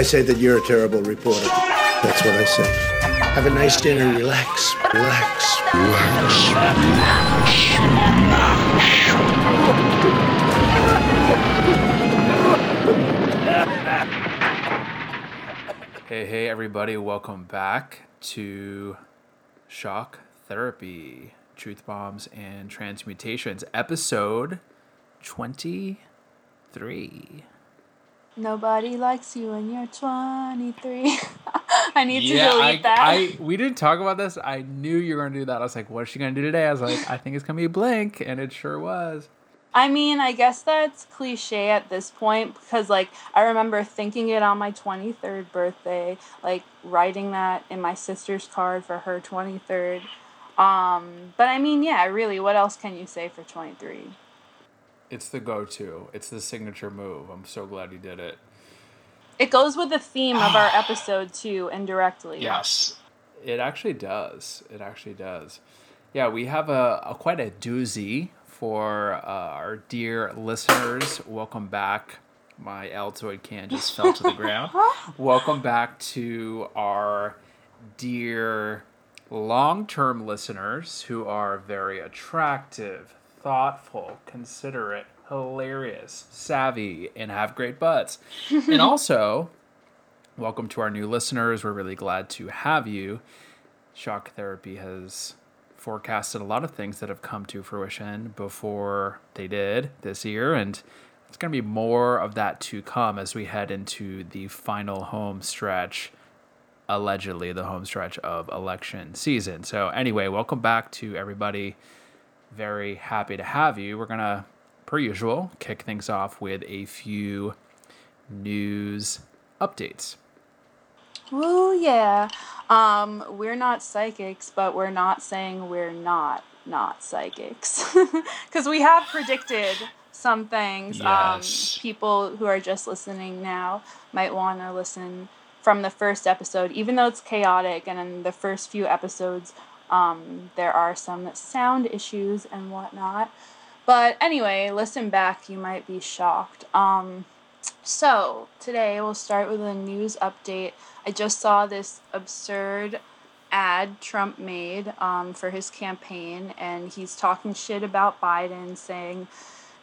I say that you're a terrible reporter. That's what I say. Have a nice dinner. Relax. Relax. Relax. Relax. Hey, hey, everybody, welcome back to Shock Therapy Truth Bombs and Transmutations, episode 23. Nobody likes you when you're 23. I need to yeah, delete I, that. I we didn't talk about this. I knew you were gonna do that. I was like, "What's she gonna do today?" I was like, "I think it's gonna be Blink," and it sure was. I mean, I guess that's cliche at this point because, like, I remember thinking it on my 23rd birthday, like, writing that in my sister's card for her 23rd. Um, but I mean, yeah, really, what else can you say for 23? It's the go-to. It's the signature move. I'm so glad you did it. It goes with the theme of our episode, too, indirectly. Yes. It actually does. It actually does. Yeah, we have a, a quite a doozy for uh, our dear listeners. Welcome back. My Altoid can just fell to the ground. Welcome back to our dear long term listeners who are very attractive, thoughtful, considerate, hilarious, savvy, and have great butts. and also, welcome to our new listeners. We're really glad to have you. Shock Therapy has forecasted a lot of things that have come to fruition before they did this year, and it's going to be more of that to come as we head into the final home stretch, allegedly the home stretch of election season. So, anyway, welcome back to everybody. Very happy to have you. We're going to, per usual, kick things off with a few news updates. Oh, yeah. Um, we're not psychics, but we're not saying we're not not psychics. Because we have predicted some things. Yes. Um, people who are just listening now might want to listen from the first episode, even though it's chaotic. And in the first few episodes, um, there are some sound issues and whatnot. But anyway, listen back, you might be shocked. Um, so, today we'll start with a news update. I just saw this absurd ad Trump made um, for his campaign, and he's talking shit about Biden, saying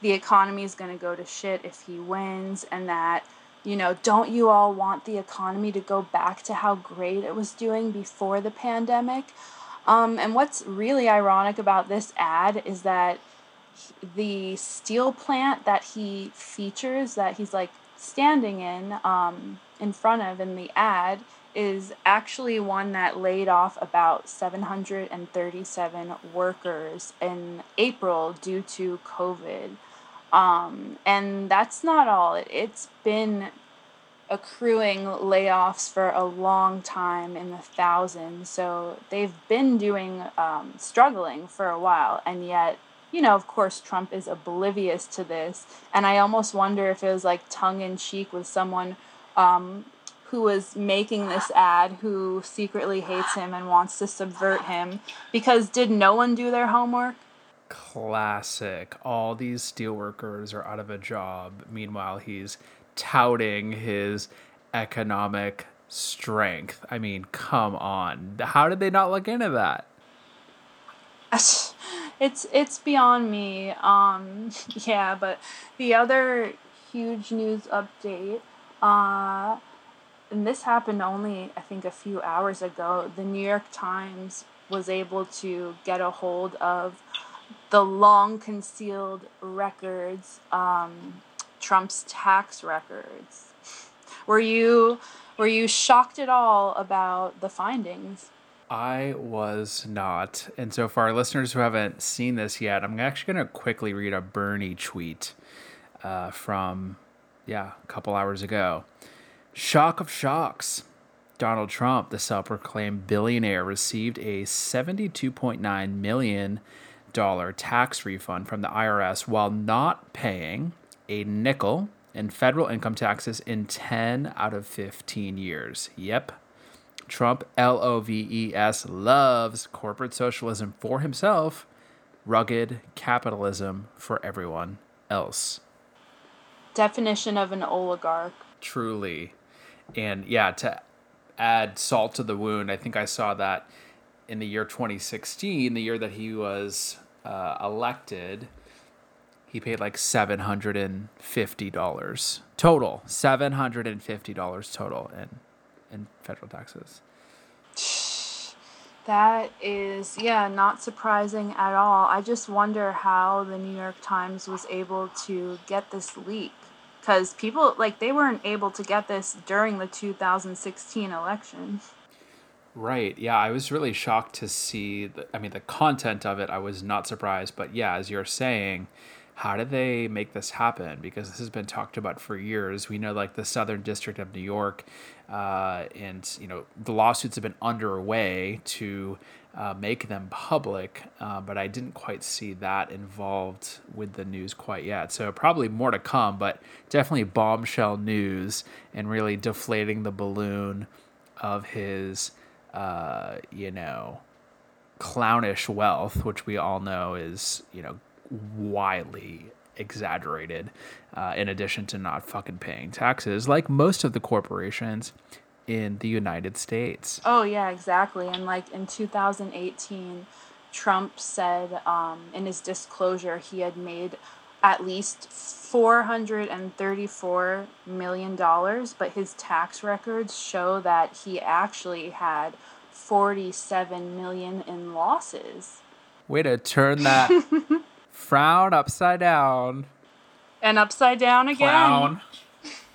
the economy is going to go to shit if he wins, and that, you know, don't you all want the economy to go back to how great it was doing before the pandemic? Um, and what's really ironic about this ad is that the steel plant that he features that he's like standing in um, in front of in the ad is actually one that laid off about 737 workers in April due to COVID. Um, and that's not all. It, it's been accruing layoffs for a long time in the thousands. So they've been doing, um, struggling for a while. And yet, you know, of course, Trump is oblivious to this. And I almost wonder if it was like tongue in cheek with someone um, who was making this ad who secretly hates him and wants to subvert him. Because did no one do their homework? classic. All these steelworkers are out of a job. Meanwhile, he's touting his economic strength. I mean, come on. How did they not look into that? it's it's beyond me. Um, yeah, but the other huge news update, uh, and this happened only I think a few hours ago. The New York Times was able to get a hold of the long concealed records, um, Trump's tax records. Were you were you shocked at all about the findings? I was not. And so, for our listeners who haven't seen this yet, I'm actually going to quickly read a Bernie tweet uh, from, yeah, a couple hours ago. Shock of shocks. Donald Trump, the self proclaimed billionaire, received a $72.9 million tax refund from the IRS while not paying a nickel in federal income taxes in 10 out of 15 years. Yep. Trump, L O V E S, loves corporate socialism for himself, rugged capitalism for everyone else. Definition of an oligarch. Truly. And yeah, to add salt to the wound, I think I saw that in the year 2016, the year that he was uh, elected, he paid like $750 total. $750 total in, in federal taxes. That is, yeah, not surprising at all. I just wonder how the New York Times was able to get this leak. Because people, like, they weren't able to get this during the 2016 election. Right. Yeah, I was really shocked to see. The, I mean, the content of it, I was not surprised. But yeah, as you're saying, how did they make this happen? Because this has been talked about for years. We know, like the Southern District of New York, uh, and you know, the lawsuits have been underway to uh, make them public, uh, but I didn't quite see that involved with the news quite yet. So probably more to come, but definitely bombshell news and really deflating the balloon of his, uh, you know, clownish wealth, which we all know is, you know, wildly exaggerated, uh, in addition to not fucking paying taxes, like most of the corporations in the United States. Oh, yeah, exactly. And like in 2018, Trump said um, in his disclosure he had made at least $434 million, but his tax records show that he actually had 47 million in losses. Way to turn that frown upside down. And upside down again. Clown.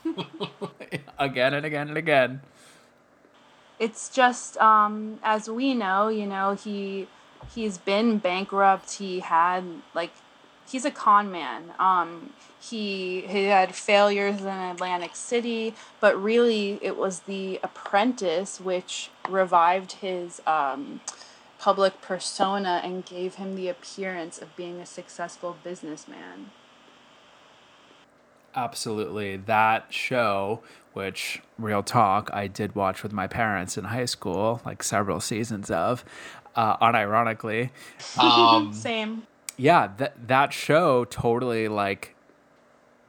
again and again and again. It's just um, as we know, you know, he he's been bankrupt. He had like he's a con man. Um, he he had failures in Atlantic City, but really it was The Apprentice which revived his um, public persona and gave him the appearance of being a successful businessman. Absolutely. That show, which, real talk, I did watch with my parents in high school, like several seasons of, uh, unironically. Um, Same. Yeah, that, that show totally, like,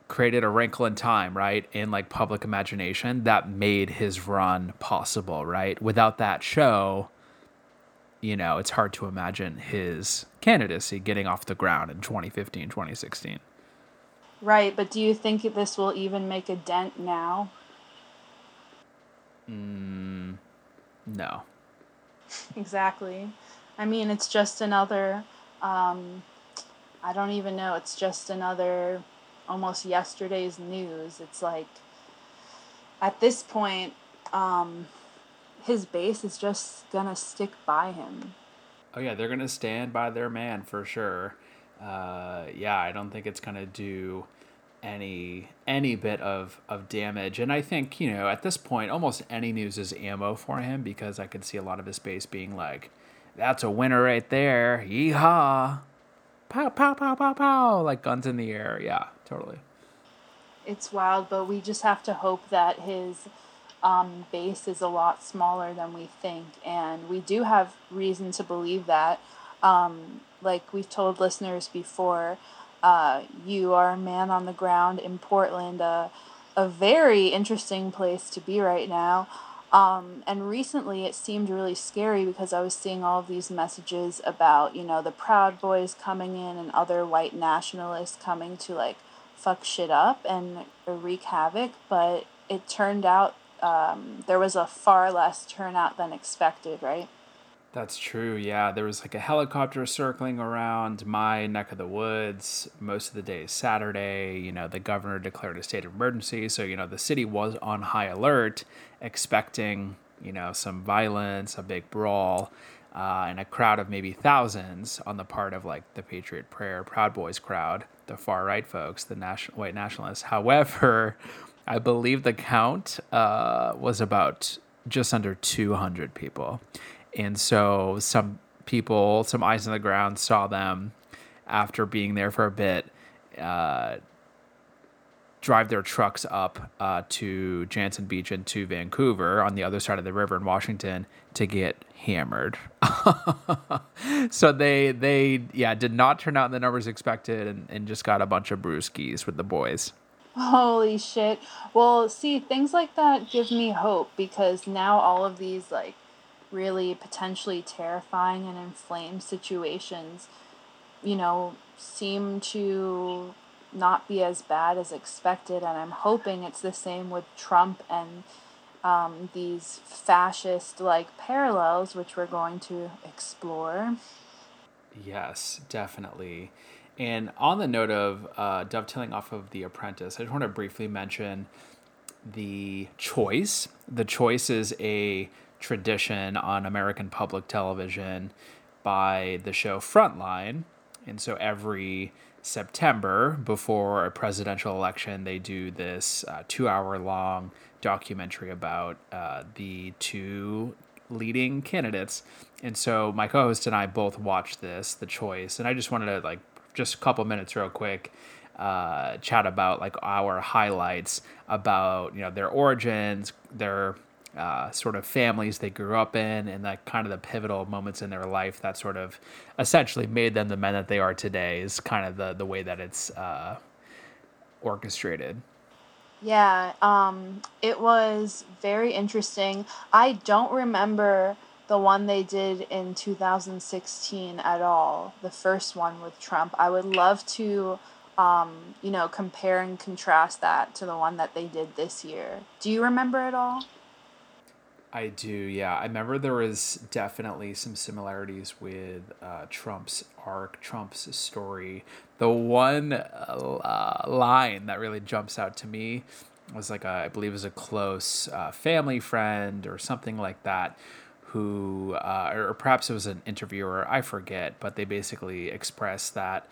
created a wrinkle in time, right? In like public imagination that made his run possible, right? Without that show, you know, it's hard to imagine his candidacy getting off the ground in 2015, 2016. Right, but do you think this will even make a dent now? Mm, no. exactly. I mean, it's just another, um, I don't even know, it's just another almost yesterday's news. It's like, at this point, um, his base is just gonna stick by him. Oh yeah, they're gonna stand by their man for sure. Uh, yeah, I don't think it's gonna do any any bit of of damage. And I think you know at this point, almost any news is ammo for him because I could see a lot of his base being like, "That's a winner right there, yeehaw!" Pow pow pow pow pow, like guns in the air. Yeah, totally. It's wild, but we just have to hope that his um, base is a lot smaller than we think. And we do have reason to believe that. Um, like we've told listeners before, uh, you are a man on the ground in Portland, uh, a very interesting place to be right now. Um, and recently it seemed really scary because I was seeing all of these messages about, you know, the Proud Boys coming in and other white nationalists coming to like fuck shit up and wreak havoc. But it turned out um, there was a far less turnout than expected, right? That's true. Yeah, there was like a helicopter circling around my neck of the woods most of the day Saturday. You know, the governor declared a state of emergency, so you know the city was on high alert, expecting you know some violence, a big brawl, uh, and a crowd of maybe thousands on the part of like the Patriot Prayer Proud Boys crowd, the far right folks, the national white nationalists. However, I believe the count uh, was about just under 200 people. And so some people, some eyes on the ground, saw them after being there for a bit uh, drive their trucks up uh, to Jantzen Beach and to Vancouver on the other side of the river in Washington to get hammered. so they they yeah did not turn out in the numbers expected and, and just got a bunch of brewskis with the boys. Holy shit. Well, see, things like that give me hope because now all of these, like, really potentially terrifying and inflamed situations, you know, seem to not be as bad as expected. And I'm hoping it's the same with Trump and um, these fascist, like, parallels, which we're going to explore. Yes, definitely. And on the note of uh, dovetailing off of The Apprentice, I just want to briefly mention The Choice. The Choice is a tradition on American public television by the show Frontline. And so every September, before a presidential election, they do this uh, two hour long documentary about uh, the two leading candidates. And so my co-host and I both watched this, The Choice, and I just wanted to like just a couple minutes real quick uh, chat about like our highlights about you know their origins, their uh, sort of families they grew up in, and that kind of the pivotal moments in their life that sort of essentially made them the men that they are today. Is kind of the the way that it's uh, orchestrated. Yeah, um, it was very interesting. I don't remember the one they did in 2016 at all, the first one with Trump. I would love to, um, you know, compare and contrast that to the one that they did this year. Do you remember it all? I do, yeah. I remember there was definitely some similarities with uh, Trump's arc, Trump's story. The one uh, line that really jumps out to me was like a, I believe, it was a close uh, family friend or something like that, who, uh, or perhaps it was an interviewer, I forget, but they basically expressed that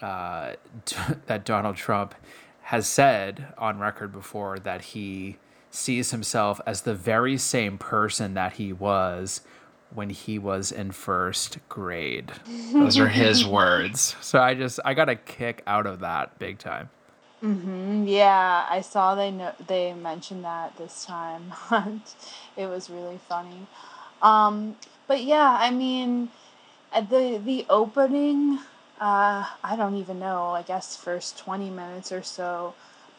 uh, that Donald Trump has said on record before that he sees himself as the very same person that he was when he was in first grade. Those are his words. So I just I got a kick out of that big time. Mm-hmm. Yeah, I saw they know they mentioned that this time. it was really funny. Um, but yeah, I mean, the the opening, uh, I don't even know. I guess first twenty minutes or so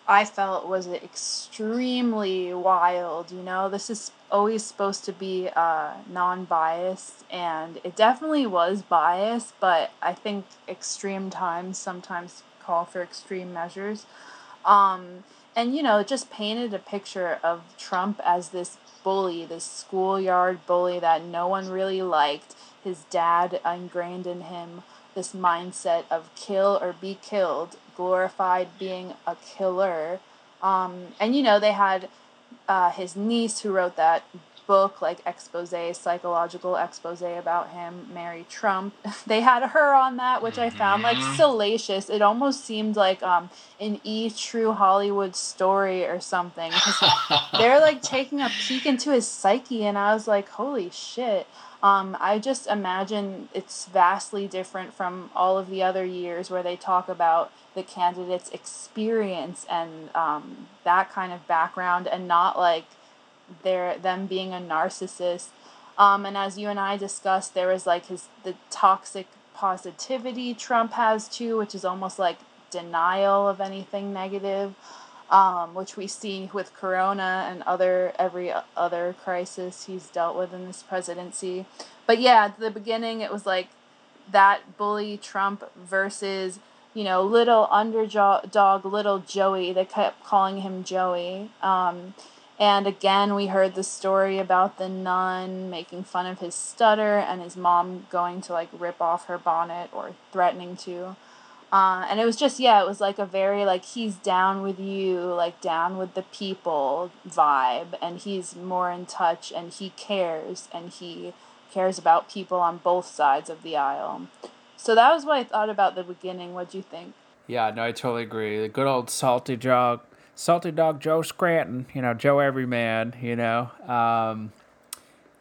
I felt was extremely wild. You know, this is always supposed to be uh, non biased, and it definitely was biased, but I think extreme times sometimes call for extreme measures. Um, and, you know, it just painted a picture of Trump as this bully, this schoolyard bully that no one really liked. His dad ingrained in him this mindset of kill or be killed glorified being a killer. Um, and you know, they had uh, his niece who wrote that book, like expose, psychological expose about him, Mary Trump. they had her on that, which I found like mm-hmm. salacious. It almost seemed like um, an E True Hollywood story or something. they're like taking a peek into his psyche, and I was like, holy shit. Um, I just imagine it's vastly different from all of the other years where they talk about the candidate's experience and um, that kind of background and not like their them being a narcissist. Um, and as you and I discussed, there was like his the toxic positivity Trump has too, which is almost like denial of anything negative um, which we see with Corona and other every other crisis he's dealt with in this presidency. But yeah, at the beginning it was like that bully Trump versus you know little underdog little Joey. They kept calling him Joey. Um, and again, we heard the story about the nun making fun of his stutter and his mom going to like rip off her bonnet or threatening to. Uh, and it was just yeah it was like a very like he's down with you like down with the people vibe. And he's more in touch and he cares and he cares about people on both sides of the aisle. So that was what i thought about the beginning. What do you think? Yeah no i totally agree. The good old salty dog salty dog joe scranton you know joe everyman you know? Um,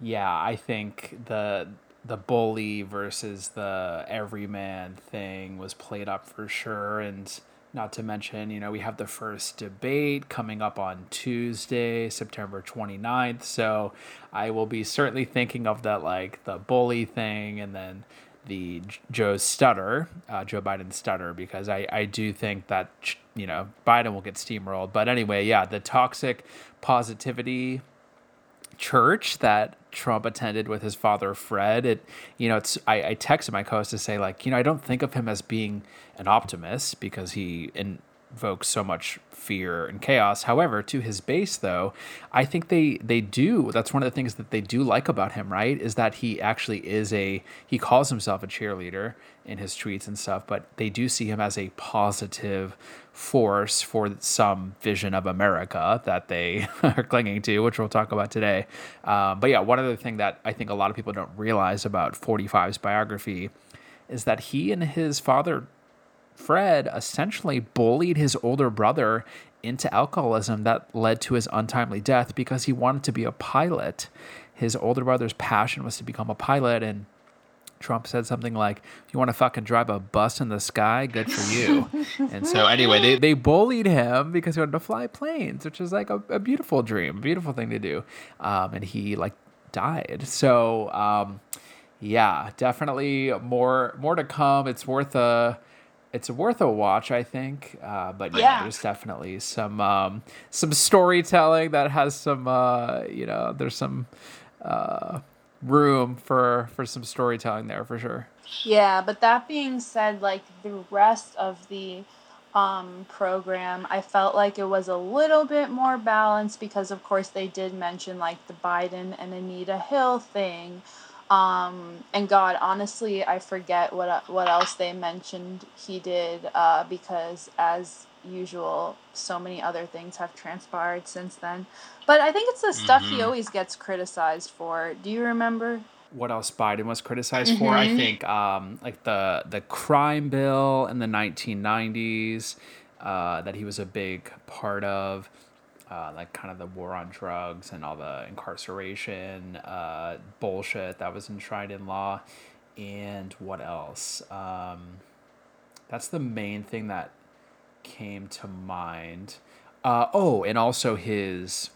yeah i think the the bully versus the everyman thing was played up for sure. And not to mention you know we have the first debate coming up on tuesday september 29th so i will be certainly thinking of that like the bully thing and then the Joe stutter, uh, Joe Biden stutter, because I, I do think that, you know, Biden will get steamrolled. But anyway, yeah, the toxic positivity church that Trump attended with his father Fred. It, you know, it's I, I texted my co-host to say like, you know, I don't think of him as being an optimist because he invokes so much fear and chaos. However, to his base though, I think they they do. That's one of the things that they do like about him, right? Is that he actually is a he calls himself a cheerleader in his tweets and stuff, but they do see him as a positive force for some vision of America that they are clinging to, which we'll talk about today. Um, but yeah, one other thing that I think a lot of people don't realize about 45's biography is that he and his father, Fred, essentially bullied his older brother into alcoholism that led to his untimely death because he wanted to be a pilot. His older brother's passion was to become a pilot, and Trump said something like, "You want to fucking drive a bus in the sky? Good for you." and so anyway, they, they bullied him because he wanted to fly planes, which is like a, a beautiful dream, beautiful thing to do. Um, and he like died. So um, yeah, definitely more more to come. It's worth a it's worth a watch, I think. Uh, but yeah, yeah, there's definitely some um, some storytelling that has some uh, you know there's some. Uh, room for for some storytelling there for sure. Yeah, but that being said, like the rest of the um, program, I felt like it was a little bit more balanced because, of course, they did mention like the Biden and Anita Hill thing. Um, and God, honestly, I forget what what else they mentioned he did uh, because, as usual, so many other things have transpired since then. But I think it's the stuff mm-hmm. he always gets criticized for. Do you remember? What else Biden was criticized mm-hmm. for? I mm-hmm. think um, like the the crime bill in the 1990s uh, that he was a big part of. Uh, like kind of the war on drugs and all the incarceration uh, bullshit that was enshrined in law, and what else? Um, that's the main thing that came to mind. Uh, oh, and also his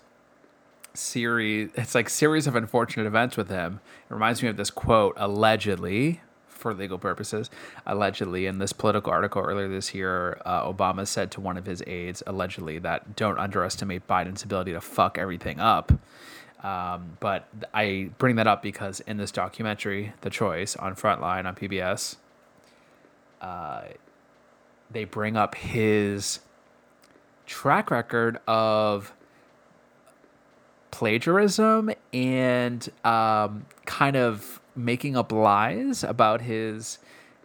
series. It's like series of unfortunate events with him. It reminds me of this quote, allegedly, for legal purposes, allegedly in this Politico article earlier this year, uh, Obama said to one of his aides, allegedly, that don't underestimate Biden's ability to fuck everything up. Um, but I bring that up because in this documentary, The Choice on Frontline on PBS, uh, they bring up his track record of plagiarism and um, kind of making up lies about his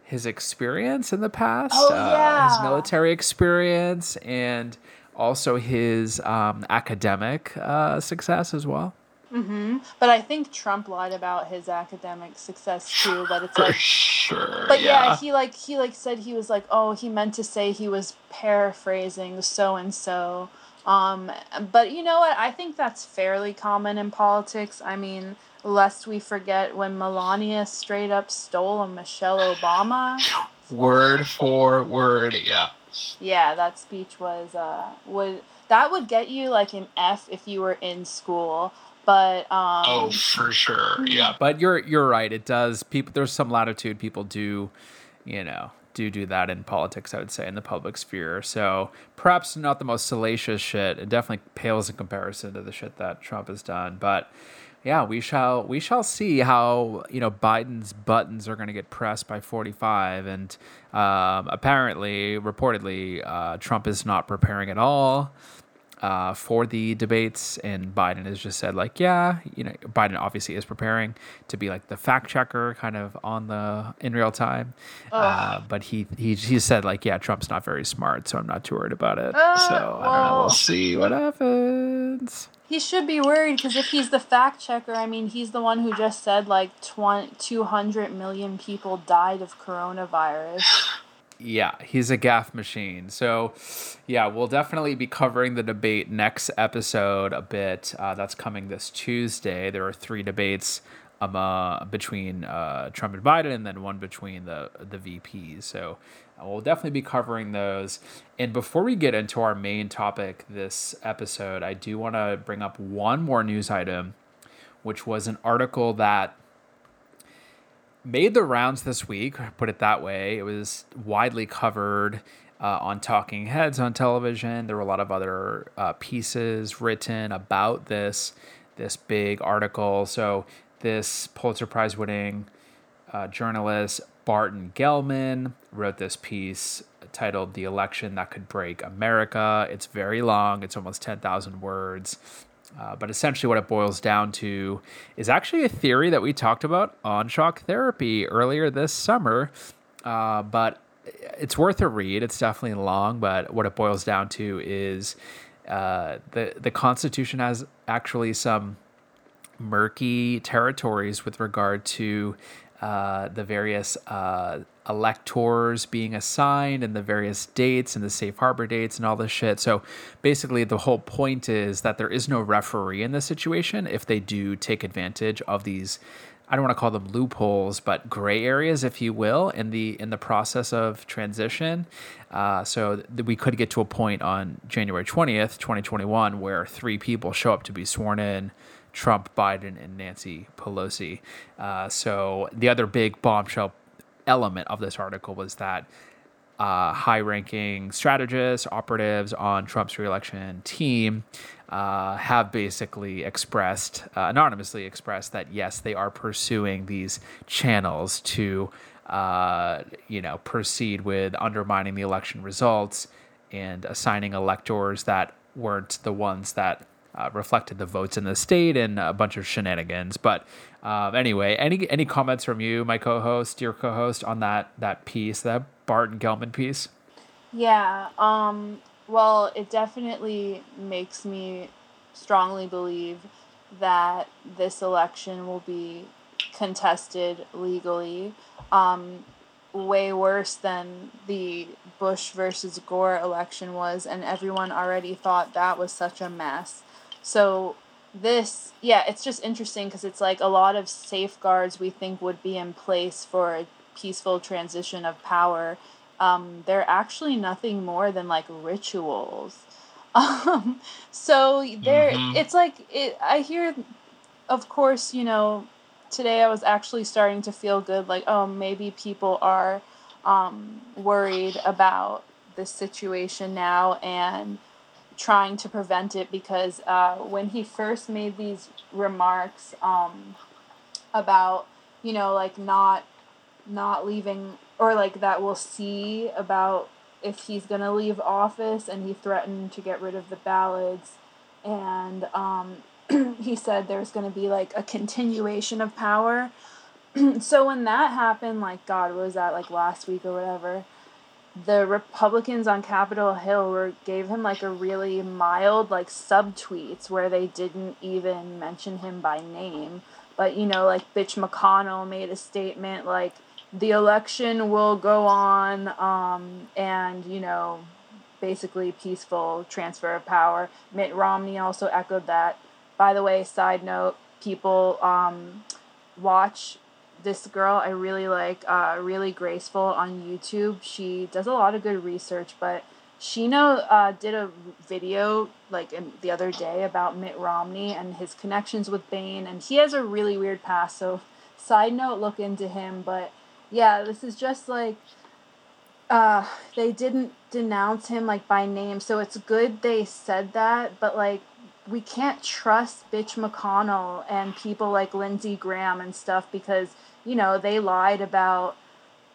his experience in the past, oh, yeah. uh, his military experience, and also his um, academic uh, success as well. Mm-hmm. But I think Trump lied about his academic success too. But it's For like, sure. But yeah. yeah, he like he like said he was like, oh, he meant to say he was paraphrasing so and so. Um, but you know what? I think that's fairly common in politics. I mean, lest we forget when Melania straight up stole a Michelle Obama. Word for word, yeah. Yeah, that speech was uh would that would get you like an F if you were in school. But um, oh, for sure, yeah. But you're you're right. It does. People, there's some latitude. People do, you know, do do that in politics. I would say in the public sphere. So perhaps not the most salacious shit. It definitely pales in comparison to the shit that Trump has done. But yeah, we shall we shall see how you know Biden's buttons are going to get pressed by 45, and um, apparently, reportedly, uh, Trump is not preparing at all uh, for the debates, and Biden has just said like, yeah, you know, Biden obviously is preparing to be like the fact checker, kind of on the in real time. Uh, but he he he said like, yeah, Trump's not very smart, so I'm not too worried about it. Uh, so I don't know. We'll see what happens. He should be worried because if he's the fact checker, I mean, he's the one who just said like 20, 200 million people died of coronavirus. Yeah, he's a gaffe machine. So, yeah, we'll definitely be covering the debate next episode a bit. Uh, that's coming this Tuesday. There are three debates um, uh, between uh, Trump and Biden, and then one between the the VPs. So, we'll definitely be covering those. And before we get into our main topic this episode, I do want to bring up one more news item, which was an article that made the rounds this week, put it that way. It was widely covered uh, on talking heads on television. There were a lot of other uh, pieces written about this this big article. So this Pulitzer Prize winning uh, journalist Barton Gellman wrote this piece titled "The Election That Could Break America." It's very long. It's almost ten thousand words. Uh, but essentially, what it boils down to is actually a theory that we talked about on shock therapy earlier this summer. Uh, but it's worth a read. It's definitely long, but what it boils down to is uh, the the Constitution has actually some murky territories with regard to uh, the various uh, electors being assigned and the various dates and the safe harbor dates and all this shit. So basically, the whole point is that there is no referee in this situation if they do take advantage of these. I don't want to call them loopholes, but gray areas, if you will, in the in the process of transition. Uh, so th- we could get to a point on January twentieth, twenty twenty one, where three people show up to be sworn in Trump, Biden, and Nancy Pelosi. Uh, so the other big bombshell element of this article was that uh, high ranking strategists, operatives on Trump's reelection team uh, have basically expressed, uh, anonymously expressed, that yes, they are pursuing these channels to, uh, you know, proceed with undermining the election results and assigning electors that weren't the ones that uh, reflected the votes in the state and a bunch of shenanigans. But um, anyway, any any comments from you, my co-host, your co-host, on that that piece, that Barton Gellman piece? Yeah. Um, well, it definitely makes me strongly believe that this election will be contested legally. Um, way worse than the Bush versus Gore election was, and everyone already thought that was such a mess. So this, yeah, it's just interesting because it's like a lot of safeguards we think would be in place for a peaceful transition of power. Um, they're actually nothing more than like rituals. Um, so there, mm-hmm. it's like it. I hear, of course, you know, today I was actually starting to feel good. Like, oh, maybe people are um, worried about this situation now, and trying to prevent it because uh, when he first made these remarks um, about you know like not not leaving or like that we'll see about if he's gonna leave office and he threatened to get rid of the ballots and um, he said there's gonna be like a continuation of power. So when that happened like god was that like last week or whatever the Republicans on Capitol Hill were gave him like a really mild like subtweets where they didn't even mention him by name. But you know, like Bitch McConnell made a statement like the election will go on um, and you know basically peaceful transfer of power. Mitt Romney also echoed that. By the way, side note, people um, watch this girl I really like, uh, really graceful on YouTube. She does a lot of good research, but Sheena uh, did a video like in, the other day about Mitt Romney and his connections with Bain, and he has a really weird past. So, side note, look into him. But yeah, this is just like uh, they didn't denounce him like by name, so it's good they said that. But like we can't trust bitch McConnell and people like Lindsey Graham and stuff because you know, they lied about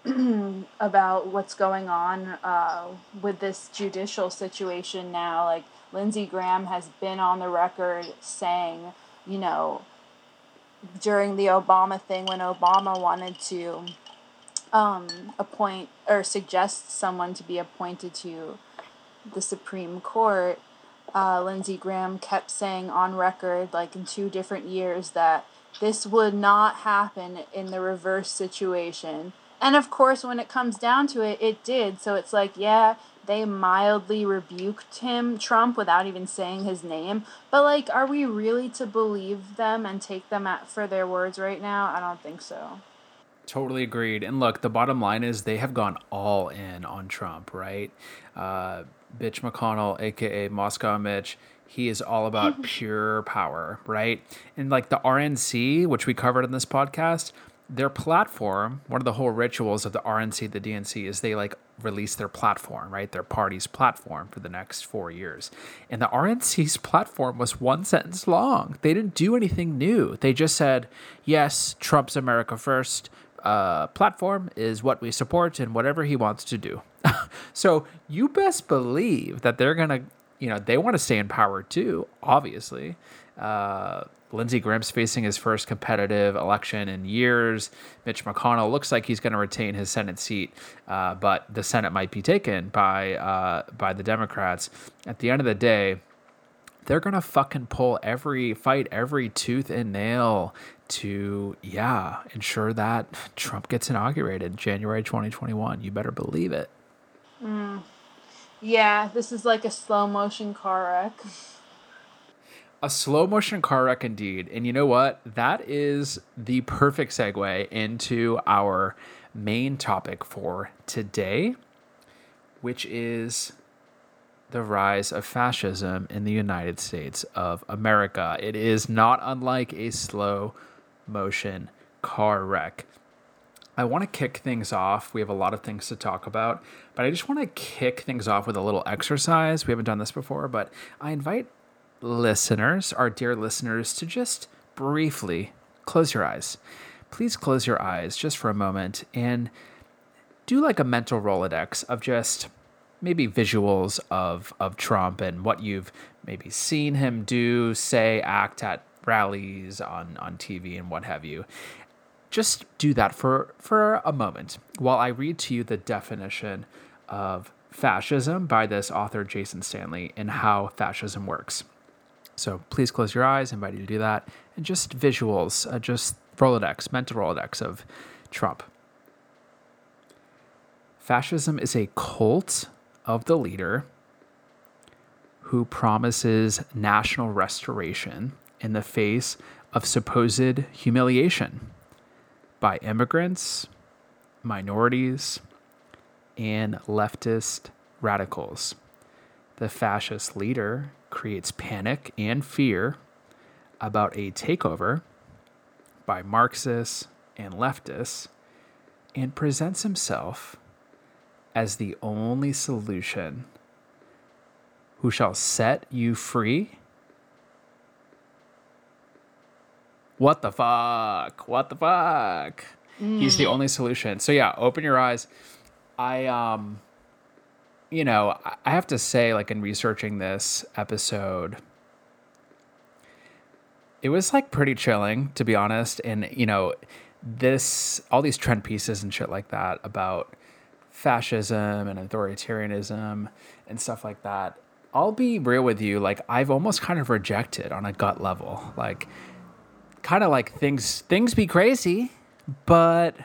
about what's going on uh, with this judicial situation now. Like Lindsey Graham has been on the record saying, you know, during the Obama thing when Obama wanted to um, appoint or suggest someone to be appointed to the Supreme Court, uh, Lindsey Graham kept saying on record, like in two different years, that this would not happen in the reverse situation. And of course, when it comes down to it, it did. So it's like, yeah, they mildly rebuked him, Trump, without even saying his name. But like, are we really to believe them and take them at for their words right now? I don't think so. Totally agreed. And look, the bottom line is they have gone all in on Trump, right? Uh, Bitch McConnell, aka Moscow Mitch, he is all about pure power, right? And like the RNC, which we covered in this podcast, their platform, one of the whole rituals of the RNC, the DNC, is they like release their platform, right? Their party's platform for the next four years. And the RNC's platform was one sentence long. They didn't do anything new. They just said, yes, Trump's America First uh, platform is what we support and whatever he wants to do. so you best believe that they're going to, you know, they want to stay in power too, obviously. Uh, Lindsey Graham's facing his first competitive election in years. Mitch McConnell looks like he's going to retain his Senate seat, uh, but the Senate might be taken by uh, by the Democrats. At the end of the day, they're going to fucking pull every fight, every tooth and nail to yeah ensure that Trump gets inaugurated January 2021. You better believe it. Mm. Yeah, this is like a slow motion car wreck. A slow motion car wreck indeed. And you know what? That is the perfect segue into our main topic for today, which is the rise of fascism in the United States of America. It is not unlike a slow motion car wreck. I want to kick things off. We have a lot of things to talk about, but I just want to kick things off with a little exercise. We haven't done this before, but I invite listeners, our dear listeners, to just briefly close your eyes. Please close your eyes just for a moment and do like a mental Rolodex of just maybe visuals of, of Trump and what you've maybe seen him do, say, act at rallies on, on TV and what have you. Just do that for, for a moment while I read to you the definition of fascism by this author, Jason Stanley, and how fascism works. So please close your eyes. I invite you to do that. And just visuals, uh, just Rolodex, mental Rolodex of Trump. Fascism is a cult of the leader who promises national restoration in the face of supposed humiliation by immigrants, minorities, and leftist radicals. The fascist leader creates panic and fear about a takeover by Marxists and leftists and presents himself as the only solution who shall set you free. What the fuck? What the fuck? Mm. He's the only solution. So yeah, open your eyes. I um you know, I have to say, like in researching this episode, it was like pretty chilling, to be honest. And, you know, this, all these trend pieces and shit like that about fascism and authoritarianism and stuff like that. I'll be real with you, like, I've almost kind of rejected on a gut level. Like, kind of like things, things be crazy, but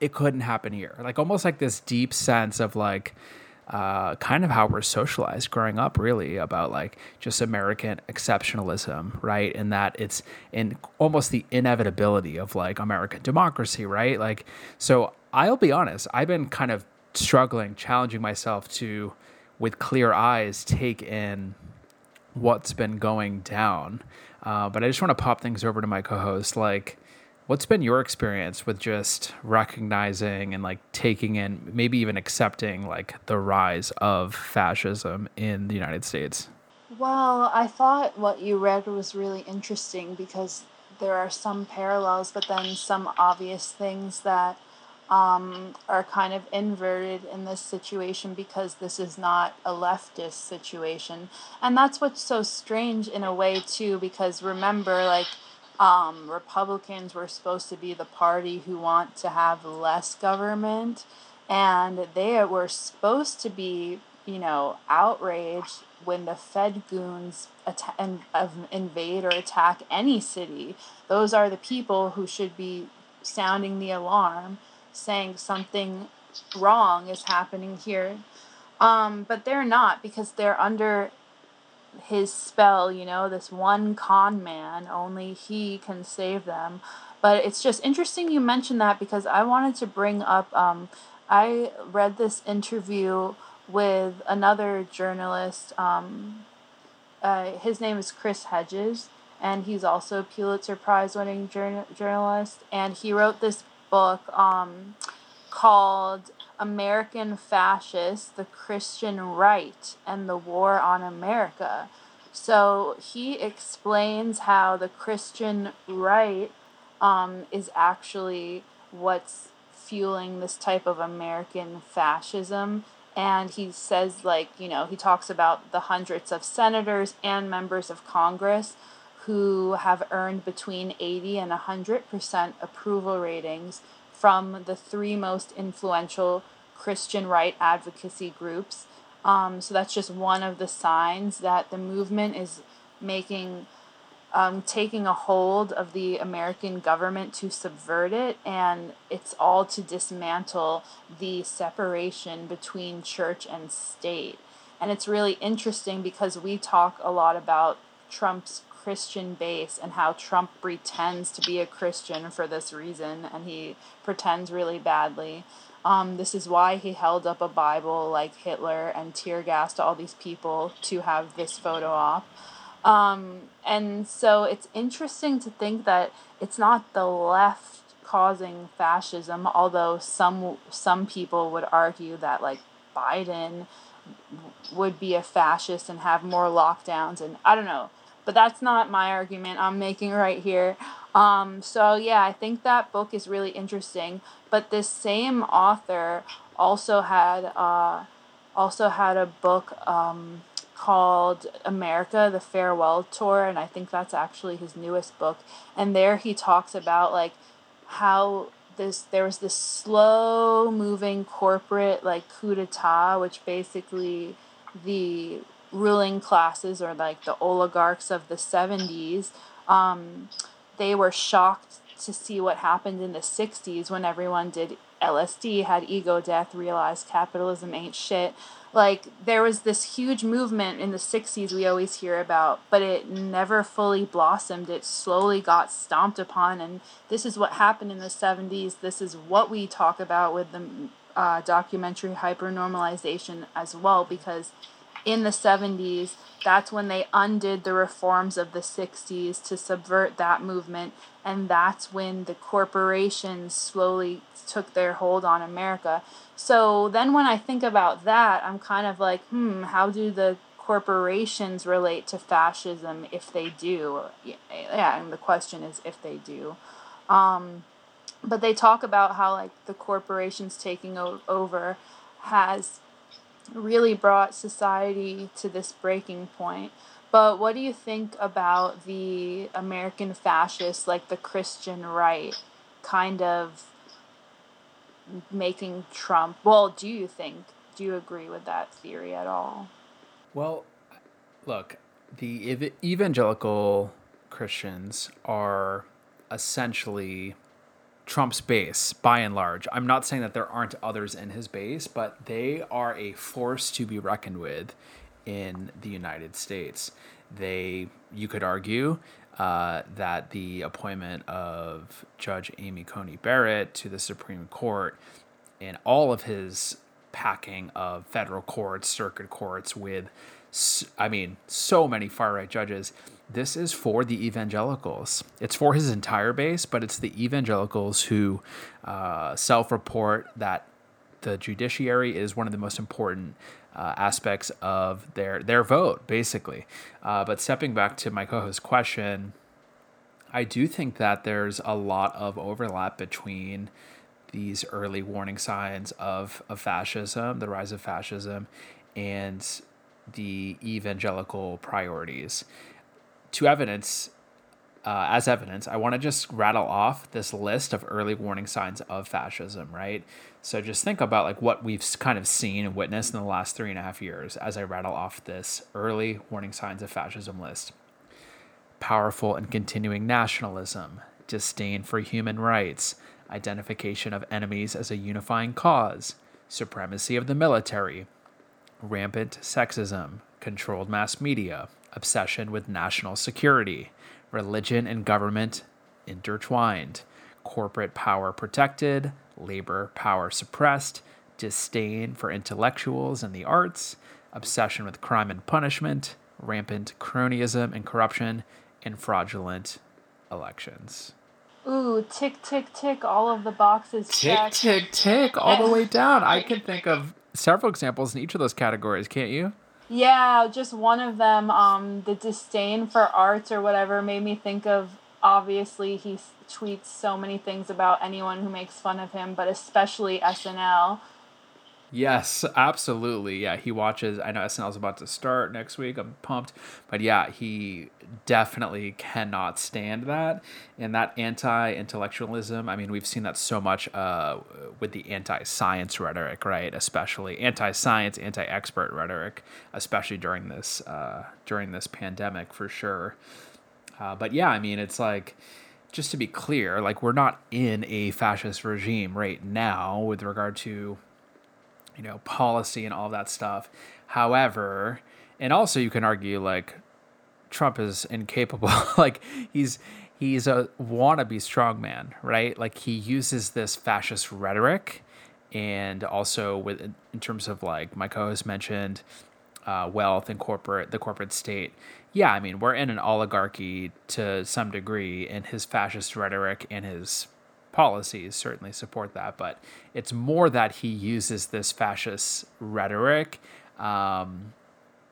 it couldn't happen here. Like, almost like this deep sense of like, uh, kind of how we're socialized growing up, really, about like just American exceptionalism, right? And that it's in almost the inevitability of like American democracy, right? Like, so I'll be honest, I've been kind of struggling, challenging myself to, with clear eyes, take in what's been going down. Uh, but I just want to pop things over to my co host. Like, What's been your experience with just recognizing and like taking in, maybe even accepting like the rise of fascism in the United States? Well, I thought what you read was really interesting because there are some parallels, but then some obvious things that um, are kind of inverted in this situation because this is not a leftist situation. And that's what's so strange in a way, too, because remember, like, um, Republicans were supposed to be the party who want to have less government, and they were supposed to be, you know, outraged when the Fed goons atta- invade or attack any city. Those are the people who should be sounding the alarm, saying something wrong is happening here. Um, but they're not because they're under his spell, you know, this one con man, only he can save them. But it's just interesting you mentioned that because I wanted to bring up um, I read this interview with another journalist. Um, uh, his name is Chris Hedges, and he's also a Pulitzer Prize winning journal- journalist. And he wrote this book um, called American Fascists, the Christian Right, and the War on America. So he explains how the Christian right um, is actually what's fueling this type of American fascism. And he says, like, you know, he talks about the hundreds of senators and members of Congress who have earned between 80 and 100% approval ratings from the three most influential Christian right advocacy groups. Um, so that's just one of the signs that the movement is making um, taking a hold of the American government to subvert it, and it's all to dismantle the separation between church and state. And it's really interesting because we talk a lot about Trump's Christian base and how Trump pretends to be a Christian for this reason, and he pretends really badly. Um, this is why he held up a Bible like Hitler and tear gassed all these people to have this photo op. Um, and so it's interesting to think that it's not the left causing fascism, although some some people would argue that like Biden would be a fascist and have more lockdowns and I don't know. But that's not my argument I'm making right here. Um, so yeah, I think that book is really interesting. But this same author also had uh, also had a book um, called America, the Farewell Tour, and I think that's actually his newest book. And there he talks about like how this there was this slow moving corporate like coup d'etat, which basically the ruling classes or like the oligarchs of the 70s um, they were shocked to see what happened in the 60s when everyone did LSD, had ego death, realized capitalism ain't shit. Like there was this huge movement in the 60s we always hear about but it never fully blossomed. It slowly got stomped upon and this is what happened in the 70s this is what we talk about with the uh, documentary hypernormalization as well because in the 70s that's when they undid the reforms of the 60s to subvert that movement and that's when the corporations slowly took their hold on america so then when I think about that, I'm kind of like, hmm, how do the corporations relate to fascism if they do? Yeah, and the question is if they do. Um, but they talk about how like the corporations taking o- over has really brought society to this breaking point. But what do you think about the American fascists, like the Christian right, kind of making Trump. Well, do you think? Do you agree with that theory at all? Well, look, the evangelical Christians are essentially Trump's base by and large. I'm not saying that there aren't others in his base, but they are a force to be reckoned with in the United States. They, you could argue, uh, that the appointment of Judge Amy Coney Barrett to the Supreme Court and all of his packing of federal courts, circuit courts with, I mean, so many far right judges. This is for the evangelicals. It's for his entire base, but it's the evangelicals who uh, self report that the judiciary is one of the most important uh, aspects of their their vote, basically. Uh, but stepping back to my co-host question, I do think that there's a lot of overlap between these early warning signs of, of fascism, the rise of fascism, and the evangelical priorities. To evidence uh, as evidence, I want to just rattle off this list of early warning signs of fascism, right? So just think about like what we've kind of seen and witnessed in the last three and a half years as I rattle off this early warning signs of fascism list. Powerful and continuing nationalism, disdain for human rights, identification of enemies as a unifying cause, supremacy of the military, rampant sexism, controlled mass media, obsession with national security, religion and government intertwined, corporate power protected, labor power suppressed, disdain for intellectuals and the arts, obsession with crime and punishment, rampant cronyism and corruption, and fraudulent elections. Ooh, tick, tick, tick, all of the boxes Tick, checked. tick, tick, all the way down. I can think of several examples in each of those categories, can't you? Yeah, just one of them, um, the disdain for arts or whatever made me think of obviously he tweets so many things about anyone who makes fun of him, but especially SNL. Yes, absolutely. Yeah, he watches. I know SNL's about to start next week. I'm pumped. But yeah, he definitely cannot stand that. And that anti intellectualism, I mean, we've seen that so much uh, with the anti science rhetoric, right? Especially anti science, anti expert rhetoric, especially during this, uh, during this pandemic for sure. Uh, but yeah, I mean, it's like, just to be clear, like, we're not in a fascist regime right now with regard to you know, policy and all that stuff. However, and also you can argue like Trump is incapable. like he's he's a wannabe strongman, right? Like he uses this fascist rhetoric, and also with in terms of like my co-host mentioned, uh, wealth and corporate the corporate state. Yeah, I mean we're in an oligarchy to some degree, and his fascist rhetoric and his policies certainly support that, but it's more that he uses this fascist rhetoric um,